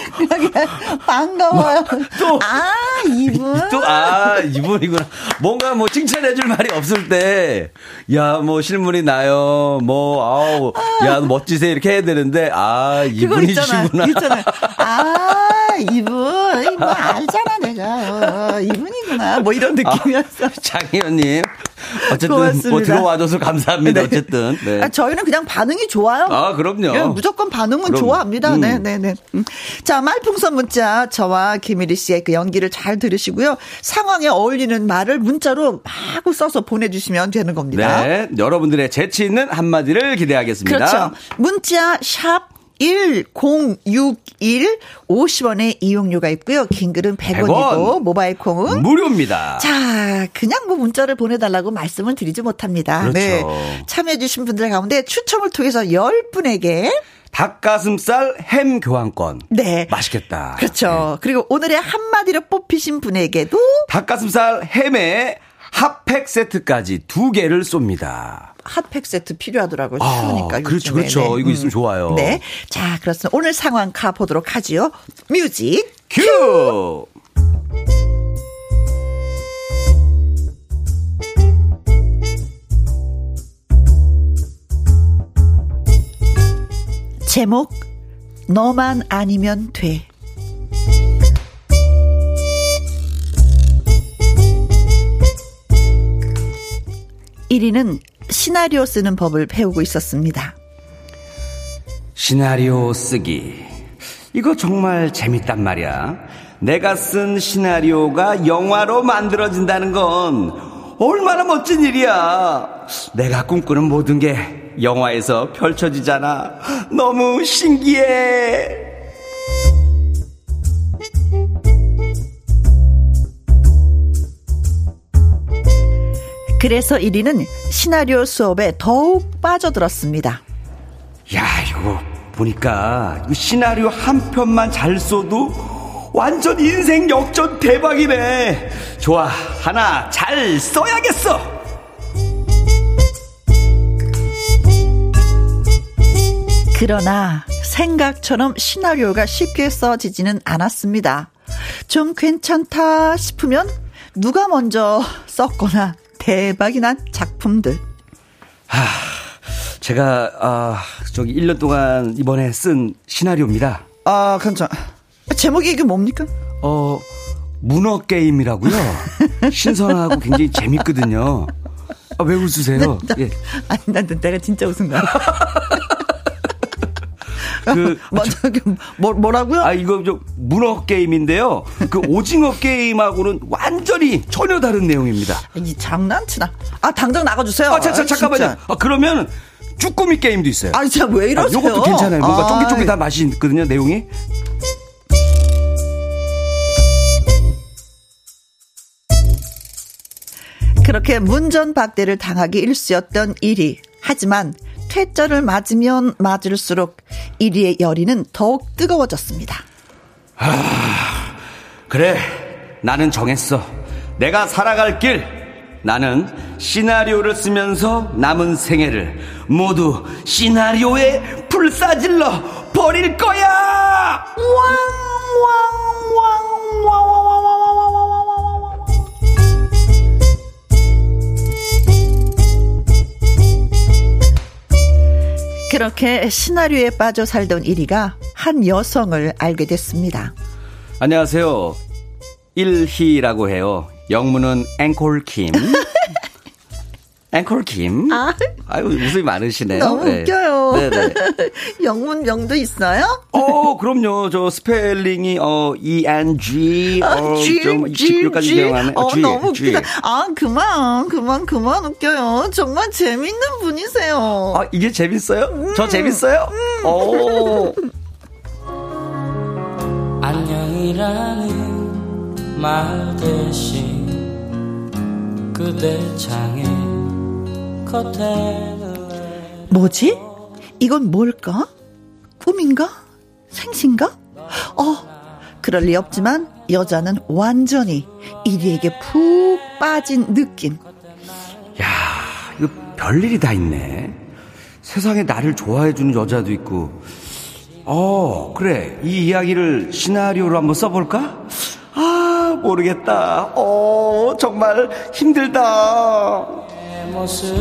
반가워요. 또. 아, 이분? 또, 아, 이분이구나. 뭔가 뭐 칭찬해줄 말이 없을 때, 야, 뭐 실물이 나요. 뭐, 아우, 야, 멋지세요. 이렇게 해야 되는데, 아, 그거 있잖아. 이분이시구나. 있잖아요. 아, 이분. 뭐 알잖아, 내가. 어, 이분이구나. 뭐 이런 느낌이었어. 장희연님. 어쨌든 고맙습니다. 뭐 들어와줘서 감사합니다. 네. 어쨌든. 네. 아, 저희는 그냥 반응이 좋아요. 아, 그럼요. 예, 무조건 반응은 그럼. 좋아합니다. 음. 네, 네, 네. 음. 자, 말풍선 문자 저와 김일희 씨의 그 연기를 잘 들으시고요. 상황에 어울리는 말을 문자로 마구 써서 보내주시면 되는 겁니다. 네. 여러분들의 재치 있는 한마디를 기대하겠습니다. 그렇죠. 문자 샵 1061 50원의 이용료가 있고요. 긴 글은 100원이고 100원. 모바일 콩은 무료입니다. 자, 그냥 뭐 문자를 보내달라고 말씀은 드리지 못합니다. 그렇죠. 네. 참여해주신 분들 가운데 추첨을 통해서 10분에게 닭가슴살 햄 교환권. 네. 맛있겠다. 그렇죠. 그리고 오늘의 한마디로 뽑히신 분에게도 닭가슴살 햄에 핫팩 세트까지 두 개를 쏩니다. 핫팩 세트 필요하더라고요. 아, 추우니까. 그렇죠, 요즘에. 그렇죠. 이거 있으면 좋아요. 네. 자, 그렇습니다. 오늘 상황 가보도록 하지요. 뮤직. 큐! 제목, 너만 아니면 돼. 1위는 시나리오 쓰는 법을 배우고 있었습니다. 시나리오 쓰기. 이거 정말 재밌단 말이야. 내가 쓴 시나리오가 영화로 만들어진다는 건 얼마나 멋진 일이야. 내가 꿈꾸는 모든 게 영화에서 펼쳐지잖아. 너무 신기해. 그래서 1위는 시나리오 수업에 더욱 빠져들었습니다. 야, 이거 보니까 이 시나리오 한 편만 잘 써도 완전 인생 역전 대박이네. 좋아, 하나 잘 써야겠어. 그러나 생각처럼 시나리오가 쉽게 써지지는 않았습니다. 좀 괜찮다 싶으면 누가 먼저 썼거나 대박이 난 작품들. 하, 제가 아 저기 1년 동안 이번에 쓴 시나리오입니다. 아, 괜찮. 제목이 이게 뭡니까? 어 문어 게임이라고요. 신선하고 굉장히 재밌거든요. 아, 왜 웃으세요? 네, 예. 아니, 난 내가 진짜 웃은 거야. 그 먼저 뭐, 뭐라고요? 아 이거 좀 문어 게임인데요. 그 오징어 게임하고는 완전히 전혀 다른 내용입니다. 이 장난치나? 아 당장 나가주세요. 아, 자, 자, 잠깐만요. 아, 그러면 쭈꾸미 게임도 있어요. 아, 진짜 왜 이러세요? 아, 이것도 괜찮아요. 뭔가 쫑깃쫑깃한 맛이 있거든요, 내용이. 그렇게 문전박대를 당하기 일쑤였던 일이 하지만 퇴짜를 맞으면 맞을수록 이리의 열의는 더욱 뜨거워졌습니다. 아, 그래. 나는 정했어. 내가 살아갈 길. 나는 시나리오를 쓰면서 남은 생애를 모두 시나리오에 불사질러 버릴 거야! 그렇게 시나리오에 빠져 살던 일희가 한 여성을 알게 됐습니다. 안녕하세요. 일희라고 해요. 영문은 앵콜킴. 앵콜킴. 아. 아유, 웃음이 많으시네요. 너무 네. 웃겨요. 네네. 영문명도 있어요? 어, 그럼요. 저 스펠링이, 어, E-N-G, 아, 어, G, 좀 G, 10개까지 G. 기억하네. 어, G, 너무 G. 웃기다. 아, 그만, 그만, 그만 웃겨요. 정말 재밌는 분이세요. 아, 이게 재밌어요? 음. 저 재밌어요? 오. 안녕이라는 말 대신 그대 창에 뭐지? 이건 뭘까? 꿈인가? 생신가? 어, 그럴 리 없지만 여자는 완전히 이리에게 푹 빠진 느낌. 야, 이거 별일이 다 있네. 세상에 나를 좋아해주는 여자도 있고. 어, 그래. 이 이야기를 시나리오로 한번 써볼까? 아, 모르겠다. 어, 정말 힘들다. 모습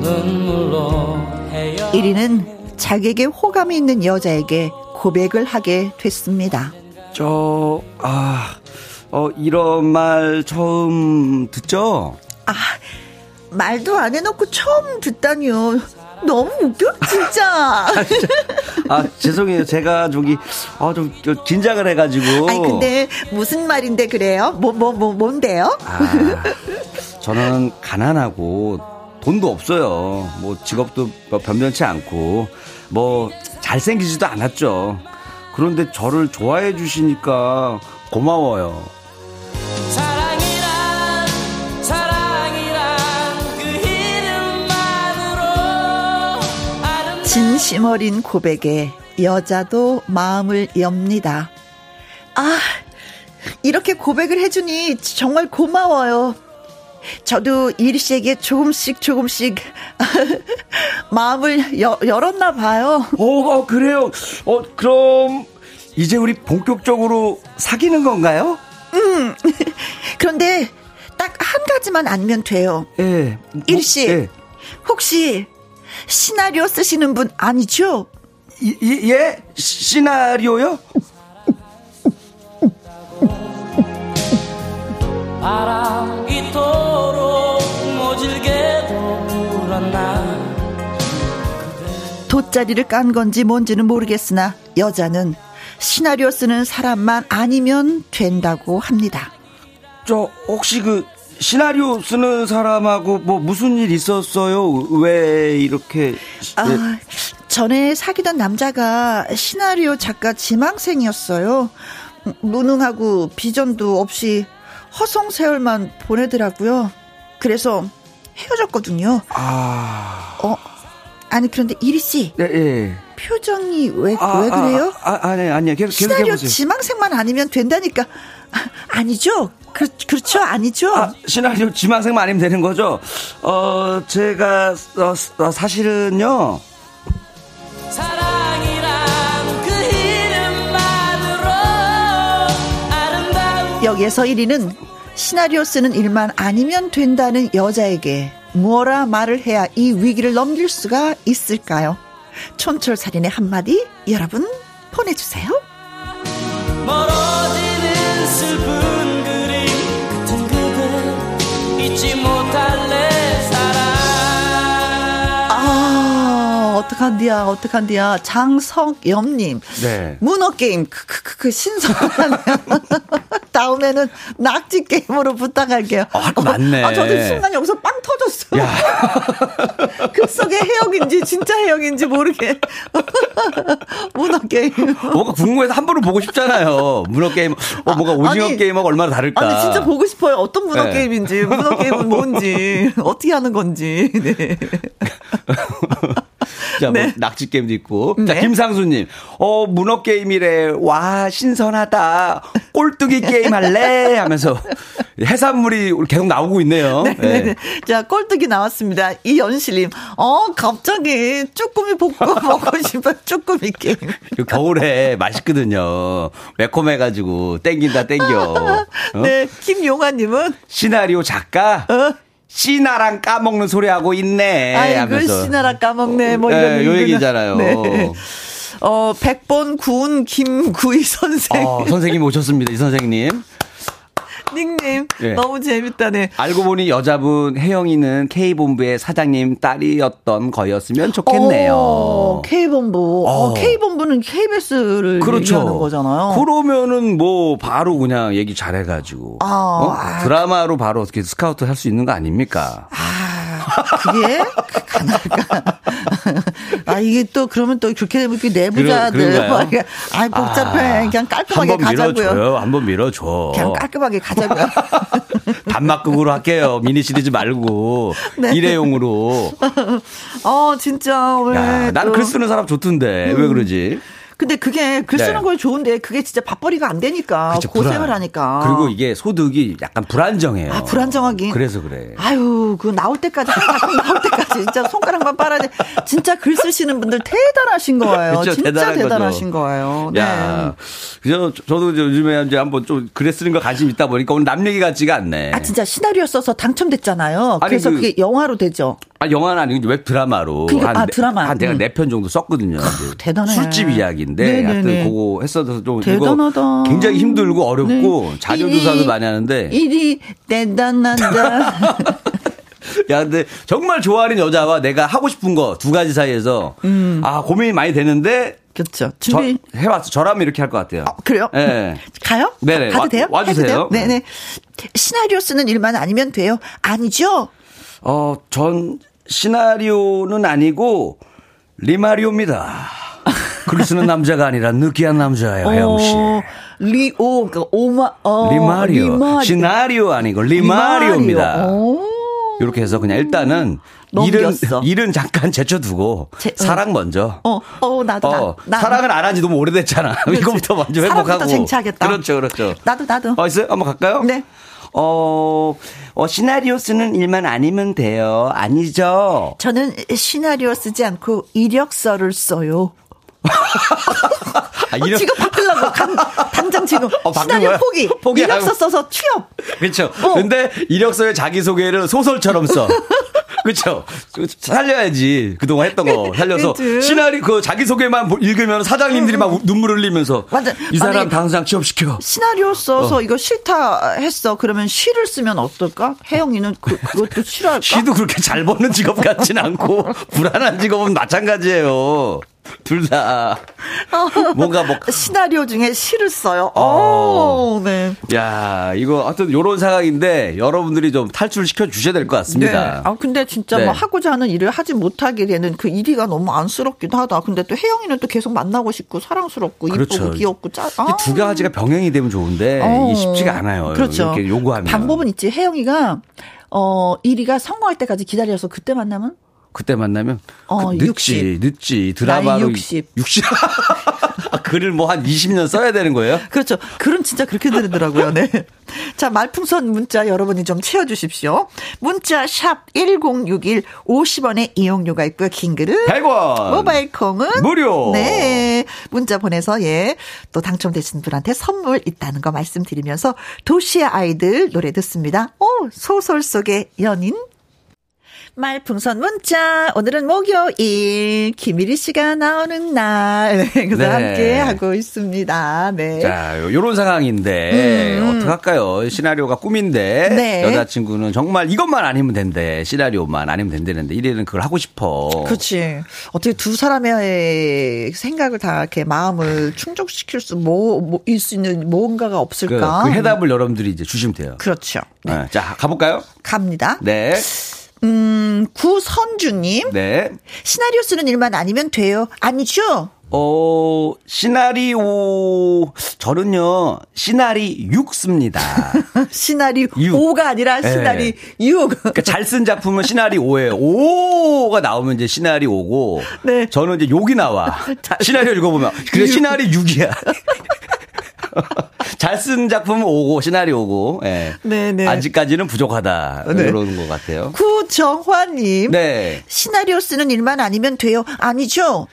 눈물로 헤어 이리는 자기에게 호감이 있는 여자에게 고백을 하게 됐습니다. 저, 아, 어, 이런 말 처음 듣죠? 아, 말도 안 해놓고 처음 듣다니요. 너무 웃겨, 진짜. 아, 죄송해요. 제가 저기, 아, 좀, 좀 긴장을 해가지고. 아니, 근데 무슨 말인데 그래요? 뭐, 뭐, 뭐, 뭔데요? 아, 저는 가난하고 돈도 없어요. 뭐 직업도 뭐 변변치 않고 뭐 잘생기지도 않았죠. 그런데 저를 좋아해 주시니까 고마워요. 진심 어린 고백에 여자도 마음을 엽니다. 아, 이렇게 고백을 해주니 정말 고마워요. 저도 이리 씨에게 조금씩 조금씩 마음을 여, 열었나 봐요. 어, 어, 그래요. 어, 그럼 이제 우리 본격적으로 사귀는 건가요? 그런데 딱 한 가지만 알면 돼요. 예. 뭐, 이리 씨, 예. 혹시 시나리오 쓰시는 분 아니죠? 예? 시- 시나리오요? 바람 이토록 모질게도 불었나 돗자리를 깐 건지 뭔지는 모르겠으나 여자는 시나리오 쓰는 사람만 아니면 된다고 합니다. 저 혹시 그 시나리오 쓰는 사람하고 뭐 무슨 일 있었어요? 왜 이렇게. 아, 전에 사귀던 남자가 시나리오 작가 지망생이었어요. 음, 무능하고 비전도 없이 허송세월만 보내더라고요. 그래서 헤어졌거든요. 아, 어, 아니 그런데 이리 씨 네, 예. 표정이 왜, 아, 왜 그래요? 아, 아, 아, 네, 아니요. 계속, 계속 시나리오 해보세요. 지망생만 아니면 된다니까. 아, 아니죠? 그, 그렇죠? 아니죠? 아, 시나리오 지망생만 아니면 되는 거죠? 어, 제가, 어, 어, 사실은요. 사랑이란 그 이름만으로 아름다운 여기에서 1위는 시나리오 쓰는 일만 아니면 된다는 여자에게 뭐라 말을 해야 이 위기를 넘길 수가 있을까요? 촌철살인의 한마디 여러분 보내주세요. 멀어 I 어떡한디야 어떡한디야 장성엽님 네. 문어게임 크크크크 신선하네요 다음에는 낙지 게임으로 부탁할게요 어, 할거 많네. 아 저도 순간 여기서 빵 터졌어요 급속의 해역인지 진짜 해역인지 모르게 문어게임 뭔가 궁금해서 한 번은 보고 싶잖아요. 문어 게임, 어, 뭔가 오징어 아니, 게임하고 얼마나 다를까. 아니 진짜 보고 싶어요. 어떤 문어 네. 게임인지, 문어 게임은 뭔지, 어떻게 하는 건지. 네. 자, 뭐 네. 낙지 게임도 있고. 자, 네. 김상수님. 어, 문어 게임이래. 와, 신선하다. 꼴뚜기 게임 할래? 하면서 해산물이 계속 나오고 있네요. 네, 네, 네. 자, 꼴뚜기 나왔습니다. 이연실님. 어, 갑자기 쭈꾸미 볶고 먹고 싶어요. 쭈꾸미 게임. 그 겨울에 맛있거든요. 매콤해가지고 땡긴다 땡겨. 어? 네, 김용아님은, 시나리오 작가 어, 씨나랑 까먹는 소리 하고 있네. 아이고, 하면서. 시나라 까먹네. 뭐 네, 이런. 요 얘기구나. 얘기잖아요. 네. 어, 백번 구운 김구이 선생. 어, 선생님 오셨습니다. 이 선생님. 닉네임. 네. 너무 재밌다네. 알고 보니 여자분 혜영이는 K본부의 사장님 딸이었던 거였으면 좋겠네요. 어, K본부. 어, 어. K본부는 KBS를 얘기하는 거잖아요. 그러면은 뭐 바로 그냥 얘기 잘해가지고 아, 어? 아. 드라마로 바로 어떻게 스카우트 할 수 있는 거 아닙니까? 아, 그게 그 가능할까? 아, 이게 또 그러면 또 그렇게 되면 그 내부자들. 뭐 아, 복잡해. 그냥 깔끔하게 한번 가자고요. 밀어줘요. 한번 밀어줘. 그냥 깔끔하게 가자고요. 단막극으로 할게요. 미니 시리즈 말고 네. 일회용으로. 어, 진짜 왜? 야, 나는 또- 글 쓰는 사람 좋던데 왜 그러지? 근데 그게 글 쓰는 네. 걸 좋은데 그게 진짜 밥벌이가 안 되니까 그쵸, 고생을 불안. 하니까. 그리고 이게 소득이 약간 불안정해요. 아, 불안정하긴. 그래서 그래. 아유, 그 나올 때까지 가끔 나올 때까지 진짜 손가락만 빨아야 돼. 진짜 글 쓰시는 분들 대단하신 거예요. 그쵸, 진짜 대단한 거죠. 대단하신 거예요. 네. 야, 그래서 저도 이제 요즘에 이제 한번 좀 글에 쓰는 거 관심 있다 보니까 오늘 남 얘기 같지가 않네. 아 진짜 시나리오 써서 당첨됐잖아요. 아니, 그래서 그- 그, 게 영화로 되죠. 아, 영화는 아니고 웹 드라마로. 그러니까, 아, 네- 드라마. 한 내가 음. 네편 정도 썼거든요. 이제 대단해. 술집 이야기 인데. 네네네. 하여튼 그거 했어도 좀. 대단하다. 굉장히 힘들고 어렵고 네. 자료 조사도 일이- 많이 하는데. 일이 대단하다. 야, 근데 정말 좋아하는 여자와 내가 하고 싶은 거 두 가지 사이에서. 아, 고민이 많이 되는데. 그렇죠. 저, 준비. 해왔어. 저라면 이렇게 할 것 같아요. 어, 그래요? 예. 가요? 네네. 가도 와- 돼요? 와주세요. 해도 돼요? 네네. 시나리오 쓰는 일만 아니면 돼요. 아니죠? 어, 전 시나리오는 아니고 리마리오입니다. 글 쓰는 남자가 아니라 느끼한 남자예요, 혜영 씨. 어, 리오, 그 오마, 어, 리마리오. 리마리오. 시나리오 아니고 리마리오입니다. 이렇게 해서 그냥 일단은 일은. 일은 잠깐 제쳐두고 제- 어. 사랑 먼저. 어, 어, 나도, 어, 나, 나. 사랑은 안한지 너무 오래됐잖아. 그렇지. 이거부터 먼저 회복하고. 쟁취하겠다. 그렇죠, 그렇죠. 나도, 나도. 어, 있어요? 한번 갈까요? 네. 어, 어, 시나리오 쓰는 일만 아니면 돼요. 아니죠? 저는 시나리오 쓰지 않고 이력서를 써요. 아, 어, 이런- 지금 바꾸려고 간- 당장 지금 어, 시나리오 거야? 포기, 포기하고. 이력서 써서 취업. 그렇죠. 어. 근데 이력서에 자기 소개를 소설처럼 써. 그렇죠. 살려야지. 그동안 했던 거 살려서 그치. 시나리 그 자기 소개만 보- 읽으면 사장님들이 막 우- 눈물 흘리면서 맞아. 이 사람 아니, 당장 취업시켜. 시나리오 써서 어. 이거 싫다 했어. 그러면 시를 쓰면 어떨까? 혜영이는 그, 그것도 싫어할까? 시도 그렇게 잘 버는 직업 같진 않고 불안한 직업은 마찬가지예요. 둘 다. 뭔가 뭐 시나리오 중에 시를 써요. 어. 오, 네. 야, 이거 하여튼 요런 상황인데 여러분들이 좀 탈출시켜 주셔야 될 것 같습니다. 아, 근데 진짜 네. 뭐 하고자 하는 일을 하지 못하게 되는 그 1위가 너무 안쓰럽기도 하다. 근데 또 혜영이는 또 계속 만나고 싶고 사랑스럽고 그렇죠. 이쁘고 귀엽고 짜. 이두 가지가 병행이 되면 좋은데 어. 이게 쉽지가 않아요. 그렇죠. 이렇게 요구하면. 방법은 있지. 혜영이가 어 1위가 성공할 때까지 기다려서 그때 만나면 그때 만나면 어, 그 늦지 60. 늦지 드라마로 나이 60. 60 글을 뭐 한 20년 써야 되는 거예요? 그렇죠. 글은 진짜 그렇게 들으더라고요. 네. 자, 말풍선 문자 여러분이 좀 채워 주십시오. 문자 샵 1061, 50원의 이용료가 있고요. 긴 글은 100원. 모바일 콩은 무료. 네. 문자 보내서 예. 또 당첨되신 분한테 선물 있다는 거 말씀드리면서 도시의 아이들 노래 듣습니다. 오, 소설 속의 연인 말풍선 문자. 오늘은 목요일. 김일희 씨가 나오는 날. 네, 그래서 네. 함께 하고 있습니다. 네. 자, 요- 요런 상황인데, 어떡할까요? 시나리오가 꿈인데, 네. 여자친구는 정말 이것만 아니면 된대. 시나리오만 아니면 된다는데, 이래는 그걸 하고 싶어. 그렇지. 어떻게 두 사람의 생각을 다 이렇게 마음을 충족시킬 수, 뭐, 뭐, 일 수 있는 뭔가가 그, 없을까? 그 해답을 여러분들이 이제 주시면 돼요. 그렇죠. 네. 네, 자, 가볼까요? 갑니다. 네. 음, 구선주님. 네. 시나리오 쓰는 일만 아니면 돼요. 아니죠? 어, 시나리오, 저는요, 시나리 6 씁니다. 시나리오 유. 5가 아니라 네. 시나리 6. 그러니까 잘 쓴 작품은 시나리 5예요. 5가 나오면 이제 시나리 5고, 네. 저는 이제 욕이 나와. 시나리오 읽어보면, 그래, 시나리 6이야. 잘 쓴 작품은 5고, 시나리 5고, 예. 네네. 아직까지는 부족하다. 네. 그런 것 같아요. 구정화님. 네. 시나리오 쓰는 일만 아니면 돼요. 아니죠?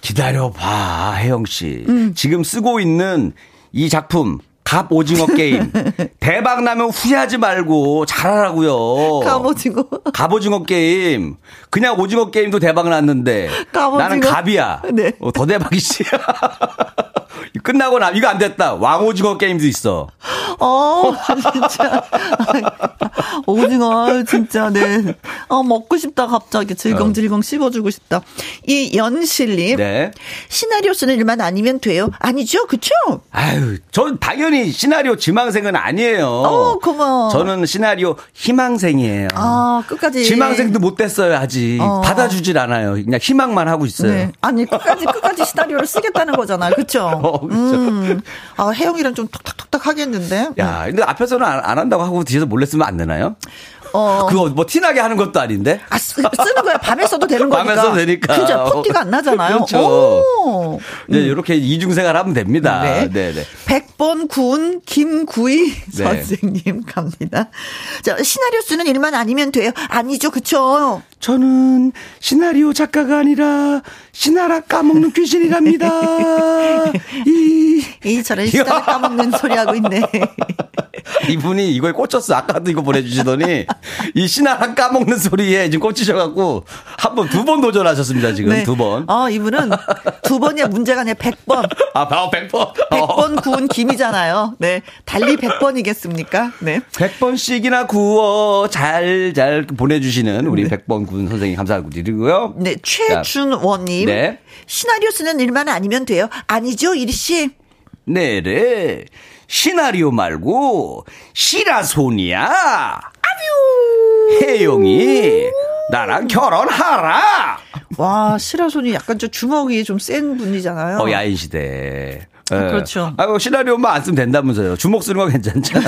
기다려봐, 혜영 씨. 음. 지금 쓰고 있는 이 작품, 갑 오징어 게임. 대박 나면 후회하지 말고 잘하라고요. 갑 오징어. 갑 오징어 게임. 그냥 오징어 게임도 대박 났는데. 갑 오징어? 나는 갑이야. 네. 어, 더 대박이지. 끝나고 나, 이거 안 됐다. 왕오징어 게임도 있어. 어, 진짜. 오징어, 진짜, 네. 어, 먹고 싶다, 갑자기. 질겅질겅 씹어주고 싶다. 이 연실님. 네. 시나리오 쓰는 일만 아니면 돼요. 아니죠? 그쵸? 아유, 전 당연히 시나리오 지망생은 아니에요. 어, 고마워. 저는 시나리오 희망생이에요. 아, 끝까지. 지망생도 못 됐어요, 아직. 어. 받아주질 않아요. 그냥 희망만 하고 있어요. 네. 아니, 끝까지, 끝까지 시나리오를 쓰겠다는 거잖아요. 그쵸? 어, 그렇죠. 음. 아, 혜영이랑 좀 톡톡톡톡 하겠는데? 야, 근데 앞에서는 안, 안 한다고 하고 뒤에서 몰래 쓰면 안 되나요? 어. 그거 뭐 티나게 하는 것도 아닌데? 아, 쓰, 는 거야. 밤에 써도 되는 거니까. 밤에 써도 되니까. 그죠? 콧기가 안 나잖아요. 그렇죠. 오. 이제 이렇게 이중생활 하면 됩니다. 네. 네, 네. 100번 군 김구이 네. 선생님 갑니다. 자, 시나리오 쓰는 일만 아니면 돼요. 아니죠. 그쵸? 저는 시나리오 작가가 아니라 시나라 까먹는 귀신이랍니다. 이 이 저런 시나리오 까먹는 소리 하고 있네. 이분이 이거에 꽂혔어. 아까도 이거 보내주시더니 이 시나라 까먹는 소리에 지금 꽂히셔갖고 한 번, 두 번 도전하셨습니다. 지금 두 번. 어, 이분은 두 번이야 문제가 아니라 100번. 아, 바로 100번. 100번 구운 김이잖아요. 네. 달리 100번이겠습니까? 네. 100번씩이나 구워 잘, 잘 보내주시는 우리 100번 군 선생님 감사드리고요. 네. 최준원님. 네. 시나리오 쓰는 일만 아니면 돼요. 아니죠, 이리 씨? 네네. 시나리오 말고, 시라손이야. 아뷰! 혜영이, 나랑 결혼하라! 와, 시라손이 약간 좀 주먹이 좀 센 분이잖아요. 어, 야인 시대. 예. 그렇죠. 아이고, 시나리오만 안 쓰면 된다면서요. 주먹 쓰는 건 괜찮잖아.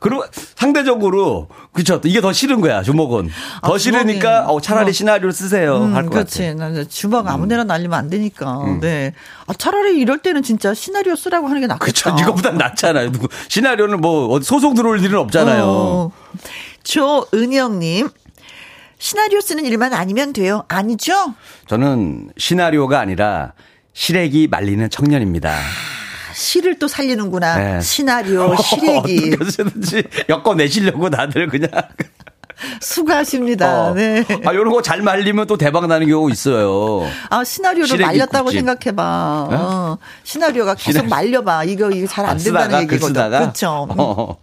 그리고 상대적으로, 그쵸. 이게 더 싫은 거야, 주먹은. 더 아, 싫으니까, 어, 차라리 뭐. 시나리오를 쓰세요. 음, 할것 같아. 음. 그렇지. 나 이제 주먹 아무데나 날리면 안 되니까. 네. 아, 차라리 이럴 때는 진짜 시나리오 쓰라고 하는 게 낫겠다. 그쵸. 이거보단 낫잖아요. 누구, 시나리오는 뭐, 어디 소송 들어올 일은 없잖아요. 어. 조은영님. 시나리오 쓰는 일만 아니면 돼요. 아니죠? 저는 시나리오가 아니라 시래기 말리는 청년입니다. 시를 또 살리는구나. 네. 시나리오, 시래기. 어떻게 쓰든지 엮어내시려고 다들 그냥. 수고하십니다. 어. 네. 아, 요런 거 잘 말리면 또 대박 나는 경우 있어요. 아, 시나리오를 시래기 말렸다고 국집. 생각해봐. 네? 어, 시나리오가 계속 시나리- 말려봐. 이거, 이거 잘안 아, 된다는 얘기거든. 그렇죠. 어.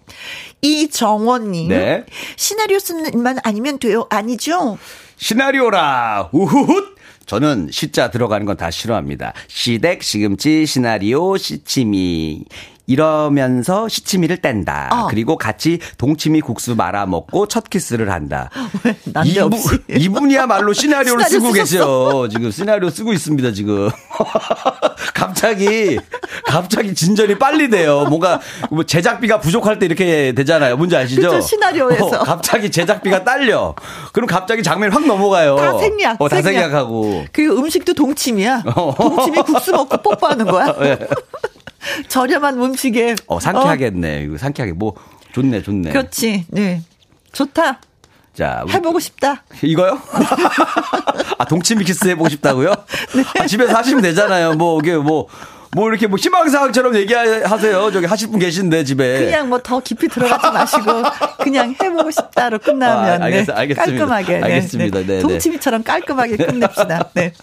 이정원님. 네. 시나리오 쓰는 일만 아니면 돼요. 아니죠? 시나리오라, 우후훗! 저는 시자 들어가는 건 다 싫어합니다. 시댁, 시금치, 시나리오, 시치미. 이러면서 시치미를 뗀다. 어. 그리고 같이 동치미 국수 말아 먹고 첫 키스를 한다. 이분, 이야말로 시나리오를 시나리오 쓰고 쓰셨어. 계세요. 지금 시나리오 쓰고 있습니다, 지금. 갑자기, 갑자기 진전이 빨리 돼요. 뭔가, 뭐 제작비가 부족할 때 이렇게 되잖아요. 뭔지 아시죠? 그쵸, 시나리오에서. 어, 갑자기 제작비가 딸려. 그럼 갑자기 장면이 확 넘어가요. 다 생략. 어, 다 생략. 그리고 음식도 동치미야. 어. 동치미 국수 먹고 뽀뽀하는 거야. 예. 저렴한 음식에. 어, 상쾌하겠네. 이거 상쾌하게. 뭐, 좋네, 좋네. 어, 그렇지. 네. 좋다. 자, 해보고 싶다. 이거요? 아, 동치미 키스 해보고 싶다고요? 네. 아, 집에서 하시면 되잖아요. 뭐, 이게 뭐, 뭐 이렇게 뭐 희망사항처럼 얘기하세요. 저기 하실 분 계신데, 집에. 그냥 뭐 더 깊이 들어가지 마시고 그냥 해보고 싶다로 끝나면 아, 알겠- 네. 알겠습니다. 깔끔하게 네, 알겠습니다. 네. 네, 네. 동치미처럼 깔끔하게 끝냅시다. 네.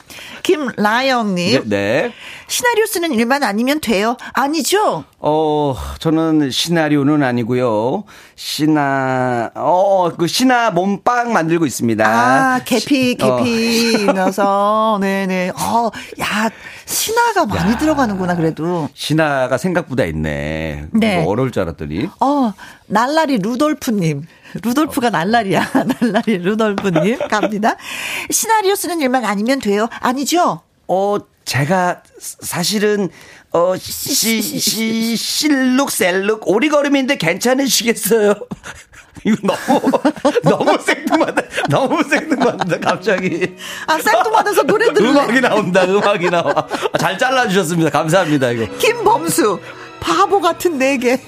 김라영님 네, 네. 시나리오 쓰는 일만 아니면 돼요? 아니죠? 어, 저는 시나리오는 아니고요. 시나, 어, 그 시나 몸빵 만들고 있습니다. 아 계피 시- 어. 계피 넣어서 네 네. 어, 야 신화가 많이 들어가는구나 그래도. 신화가 생각보다 있네. 네. 뭐 어려울 줄 알았더니. 어, 날라리 루돌프 님. 루돌프가 날라리야. 날라리 루돌프 님. 갑니다. 시나리오 쓰는 일만 아니면 돼요? 아니죠? 어, 제가 사실은 어, 시, 시, 실룩, 셀룩, 오리걸음인데 괜찮으시겠어요? 이거 너무, 너무 생뚱맞다. 너무 생뚱맞다, 갑자기. 아, 생뚱맞아서 노래 들을래? 음악이 나온다, 음악이 나와. 아, 잘 잘라 주셨습니다. 감사합니다, 이거. 김범수. 바보 같은 네 개.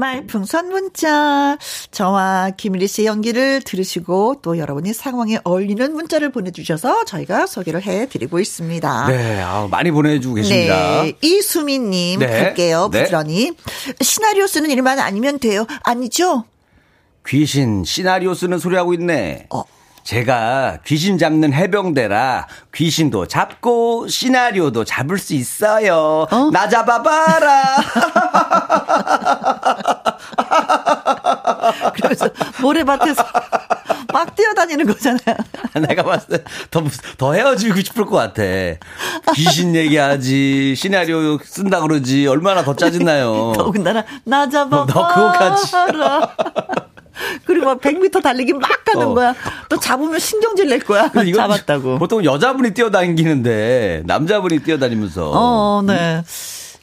말풍선 문자. 저와 김일희 씨의 연기를 들으시고 또 여러분이 상황에 어울리는 문자를 보내주셔서 저희가 소개를 해드리고 있습니다. 네, 아, 많이 보내주고 계십니다. 네. 이수민님 네. 갈게요. 네. 부지런히. 시나리오 쓰는 일만 아니면 돼요. 아니죠? 귀신 시나리오 쓰는 소리 하고 있네. 어. 제가 귀신 잡는 해병대라 귀신도 잡고 시나리오도 잡을 수 있어요. 어? 나 잡아봐라. 그래서 모래밭에서 막 뛰어다니는 거잖아요. 내가 봤을 때 더, 더 헤어지고 싶을 것 같아. 귀신 얘기하지, 시나리오 쓴다 그러지, 얼마나 더 짜증나요. 더군다나 나 잡아 어. 너 그거까지. 그리고 막 100m 달리기 막 가는 어. 거야. 또 잡으면 신경질 낼 거야. 잡았다고. 보통 여자분이 뛰어다니는데, 남자분이 뛰어다니면서. 어, 네.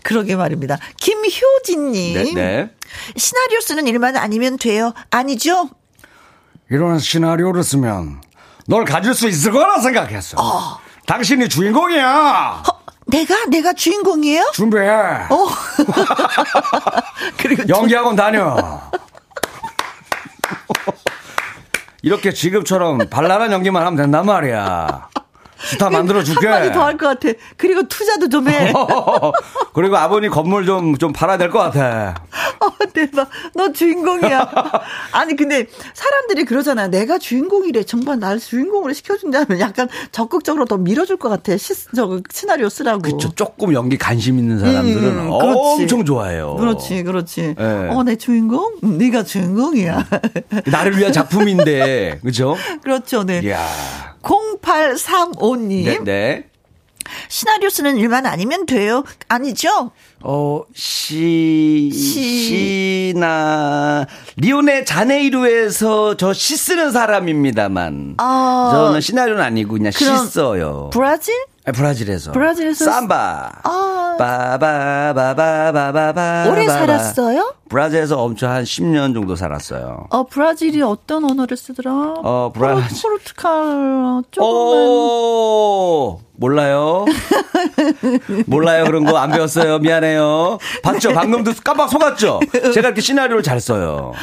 그러게 말입니다. 김효진님. 네, 네. 시나리오 쓰는 일만 아니면 돼요. 아니죠? 이런 시나리오를 쓰면 널 가질 수 있을 거라 생각했어. 당신이 주인공이야. 어, 내가 내가 주인공이에요? 준비해. 어. 그리고 연기학원 다녀. 이렇게 지금처럼 발랄한 연기만 하면 된단 말이야. 스타 만들어 줄게. 한마디 더 할 것 같아. 그리고 투자도 좀 해. 그리고 아버님 건물 좀, 좀 팔아야 될 것 같아. 어, 대박. 너 주인공이야. 아니, 근데 사람들이 그러잖아요. 내가 주인공이래. 정말 날 주인공으로 시켜준다면 약간 적극적으로 더 밀어줄 것 같아. 시, 저, 시나리오 쓰라고. 그쵸. 조금 연기 관심 있는 사람들은 음. 엄청 좋아해요. 그렇지, 그렇지. 네. 어, 내 주인공? 음, 네가 주인공이야. 나를 위한 작품인데, 그죠? 그렇죠, 네. 이야. 0835님. 네, 네. 시나리오 쓰는 일만 아니면 돼요. 아니죠? 어, 시, 시. 시 나, 리오네 자네이루에서 저 시 쓰는 사람입니다만. 아. 저는 시나리오는 아니고 그냥 시 써요. 브라질? 아, 브라질에서. 브라질에서 삼바. 아. 바바바바바바바. 오래 살았어요? 브라질에서 엄청 한 10년 정도 살았어요. 어, 브라질이 어떤 언어를 쓰더라? 어, 브라질. 포르- 포르투갈, 조금만. 오, 몰라요. 몰라요. 그런 거 안 배웠어요. 미안해요. 봤죠? 방금도 깜빡 속았죠? 제가 이렇게 시나리오를 잘 써요.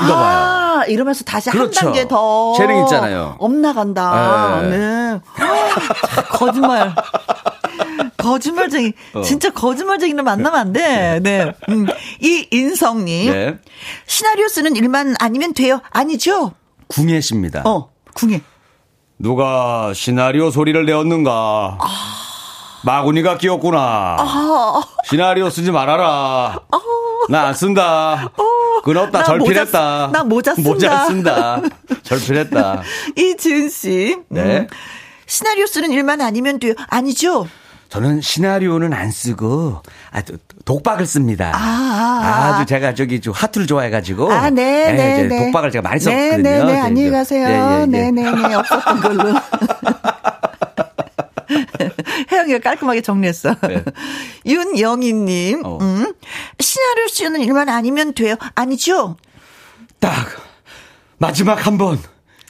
아, 이러면서 다시 그렇죠. 한 단계 더. 재능 있잖아요. 엇나간다. 네. 네. 참, 거짓말. 거짓말쟁이. 어. 진짜 거짓말쟁이를 만나면 안 돼. 네. 음. 이 인성님. 네. 시나리오 쓰는 일만 아니면 돼요. 아니죠? 궁예 씨입니다. 어, 궁예. 누가 시나리오 소리를 내었는가? 마구니가 끼었구나. 아, 시나리오 쓰지 말아라. 나 안 쓴다. 끊었다. 절필했다. 나 모자 쓴다. 모자 쓴다. 절필했다. 이지은 씨. 네. 음, 시나리오 쓰는 일만 아니면 돼요. 아니죠? 저는 시나리오는 안 쓰고 아, 도- 독박을 씁니다. 아, 아, 아. 주 제가 저기 좀 하트를 좋아해가지고 아, 네, 네, 이제 네. 독박을 제가 많이 네, 썼거든요. 네, 네. 이제 안녕히. 가세요. 예, 예, 예. 네, 네, 네. 없었던 걸로. 혜영이가 깔끔하게 정리했어. 네. 윤영희님, 어. 음, 시나리오 쓰는 일만 아니면 돼요. 아니죠? 딱 마지막 한 번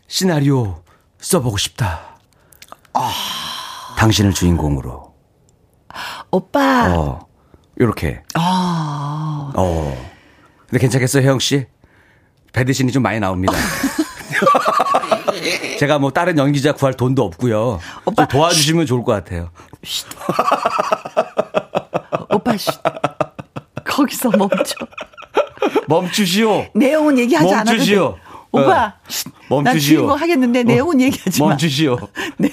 시나리오 써보고 싶다. 아. 당신을 주인공으로. 오빠. 어, 요렇게. 아. 어. 근데 괜찮겠어요, 혜영 씨? 배드신이 좀 많이 나옵니다. 제가 뭐 다른 연기자 구할 돈도 없고요. 오빠, 좀 도와주시면 좋을 것 같아요. 오빠, 씨. 거기서 멈춰. 멈추시오. 내용은 얘기하지 않아도 돼. 멈추시오. 오빠, 어. 난 멈추시오. 주인공 하겠는데 내용은 얘기하지 마. 멈추시오. 네.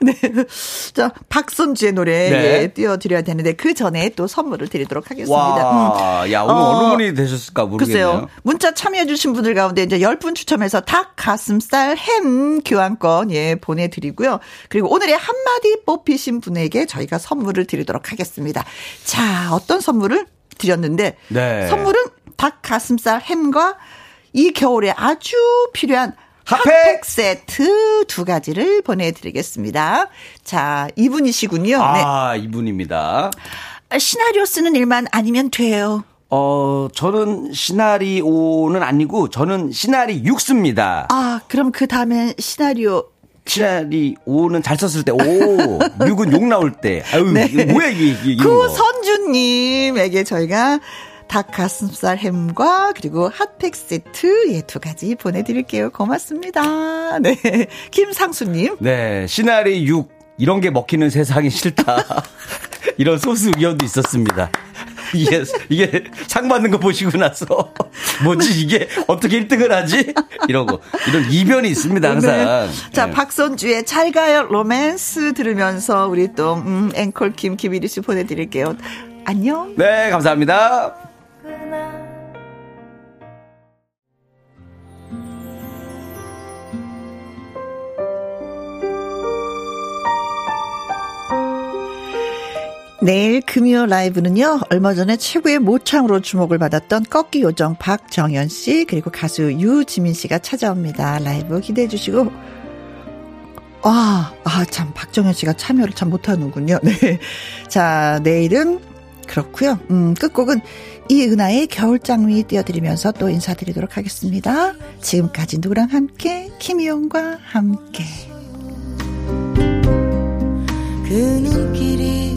네. 자, 박선주의 노래 네. 예, 띄워드려야 되는데 그 전에 또 선물을 드리도록 하겠습니다. 와, 음. 야, 오늘 어, 어느 분이 되셨을까 모르겠네요. 글쎄요. 문자 참여해주신 분들 가운데 이제 10분 추첨해서 닭 가슴살 햄 교환권 예, 보내드리고요. 그리고 오늘의 한마디 뽑히신 분에게 저희가 선물을 드리도록 하겠습니다. 자, 어떤 선물을 드렸는데 네. 선물은 닭 가슴살 햄과 이 겨울에 아주 필요한 핫팩! 핫팩 세트 두 가지를 보내드리겠습니다. 자, 이분이시군요. 네. 아, 이분입니다. 시나리오 쓰는 일만 아니면 돼요. 어, 저는 시나리오는 아니고 저는 시나리 육습니다. 아, 그럼 그 다음에 시나리오 시나리오는 잘 썼을 때, 오, 육은 욕 나올 때. 아유, 이게 뭐야, 이게, 이게 이런 거. 구선주님에게 저희가 닭 가슴살 햄과 그리고 핫팩 세트 예, 두 가지 보내드릴게요. 고맙습니다. 네. 김상수님. 네, 시나리 6 이런 게 먹히는 세상이 싫다. 이런 소수 의견도 있었습니다. 이게 이게 상 받는 거 보시고 나서 뭐지 이게 어떻게 1등을 하지? 이러고 이런 이변이 있습니다 항상. 네. 자, 네. 박선주의 잘 가요 로맨스 들으면서 우리 또, 음, 앵콜 김 김일희 씨 보내드릴게요. 안녕. 네, 감사합니다. 내일 금요 라이브는요, 얼마 전에 최고의 모창으로 주목을 받았던 꺾기 요정 박정현 씨, 그리고 가수 유지민 씨가 찾아옵니다. 라이브 기대해 주시고, 아, 아, 참, 박정현 씨가 참여를 참 못하는군요. 네. 자, 내일은 그렇고요 음, 끝곡은 이은하의 겨울장미 띄워드리면서 또 인사드리도록 하겠습니다. 지금까지 누구랑 함께, 김희영과 함께. 그 눈길이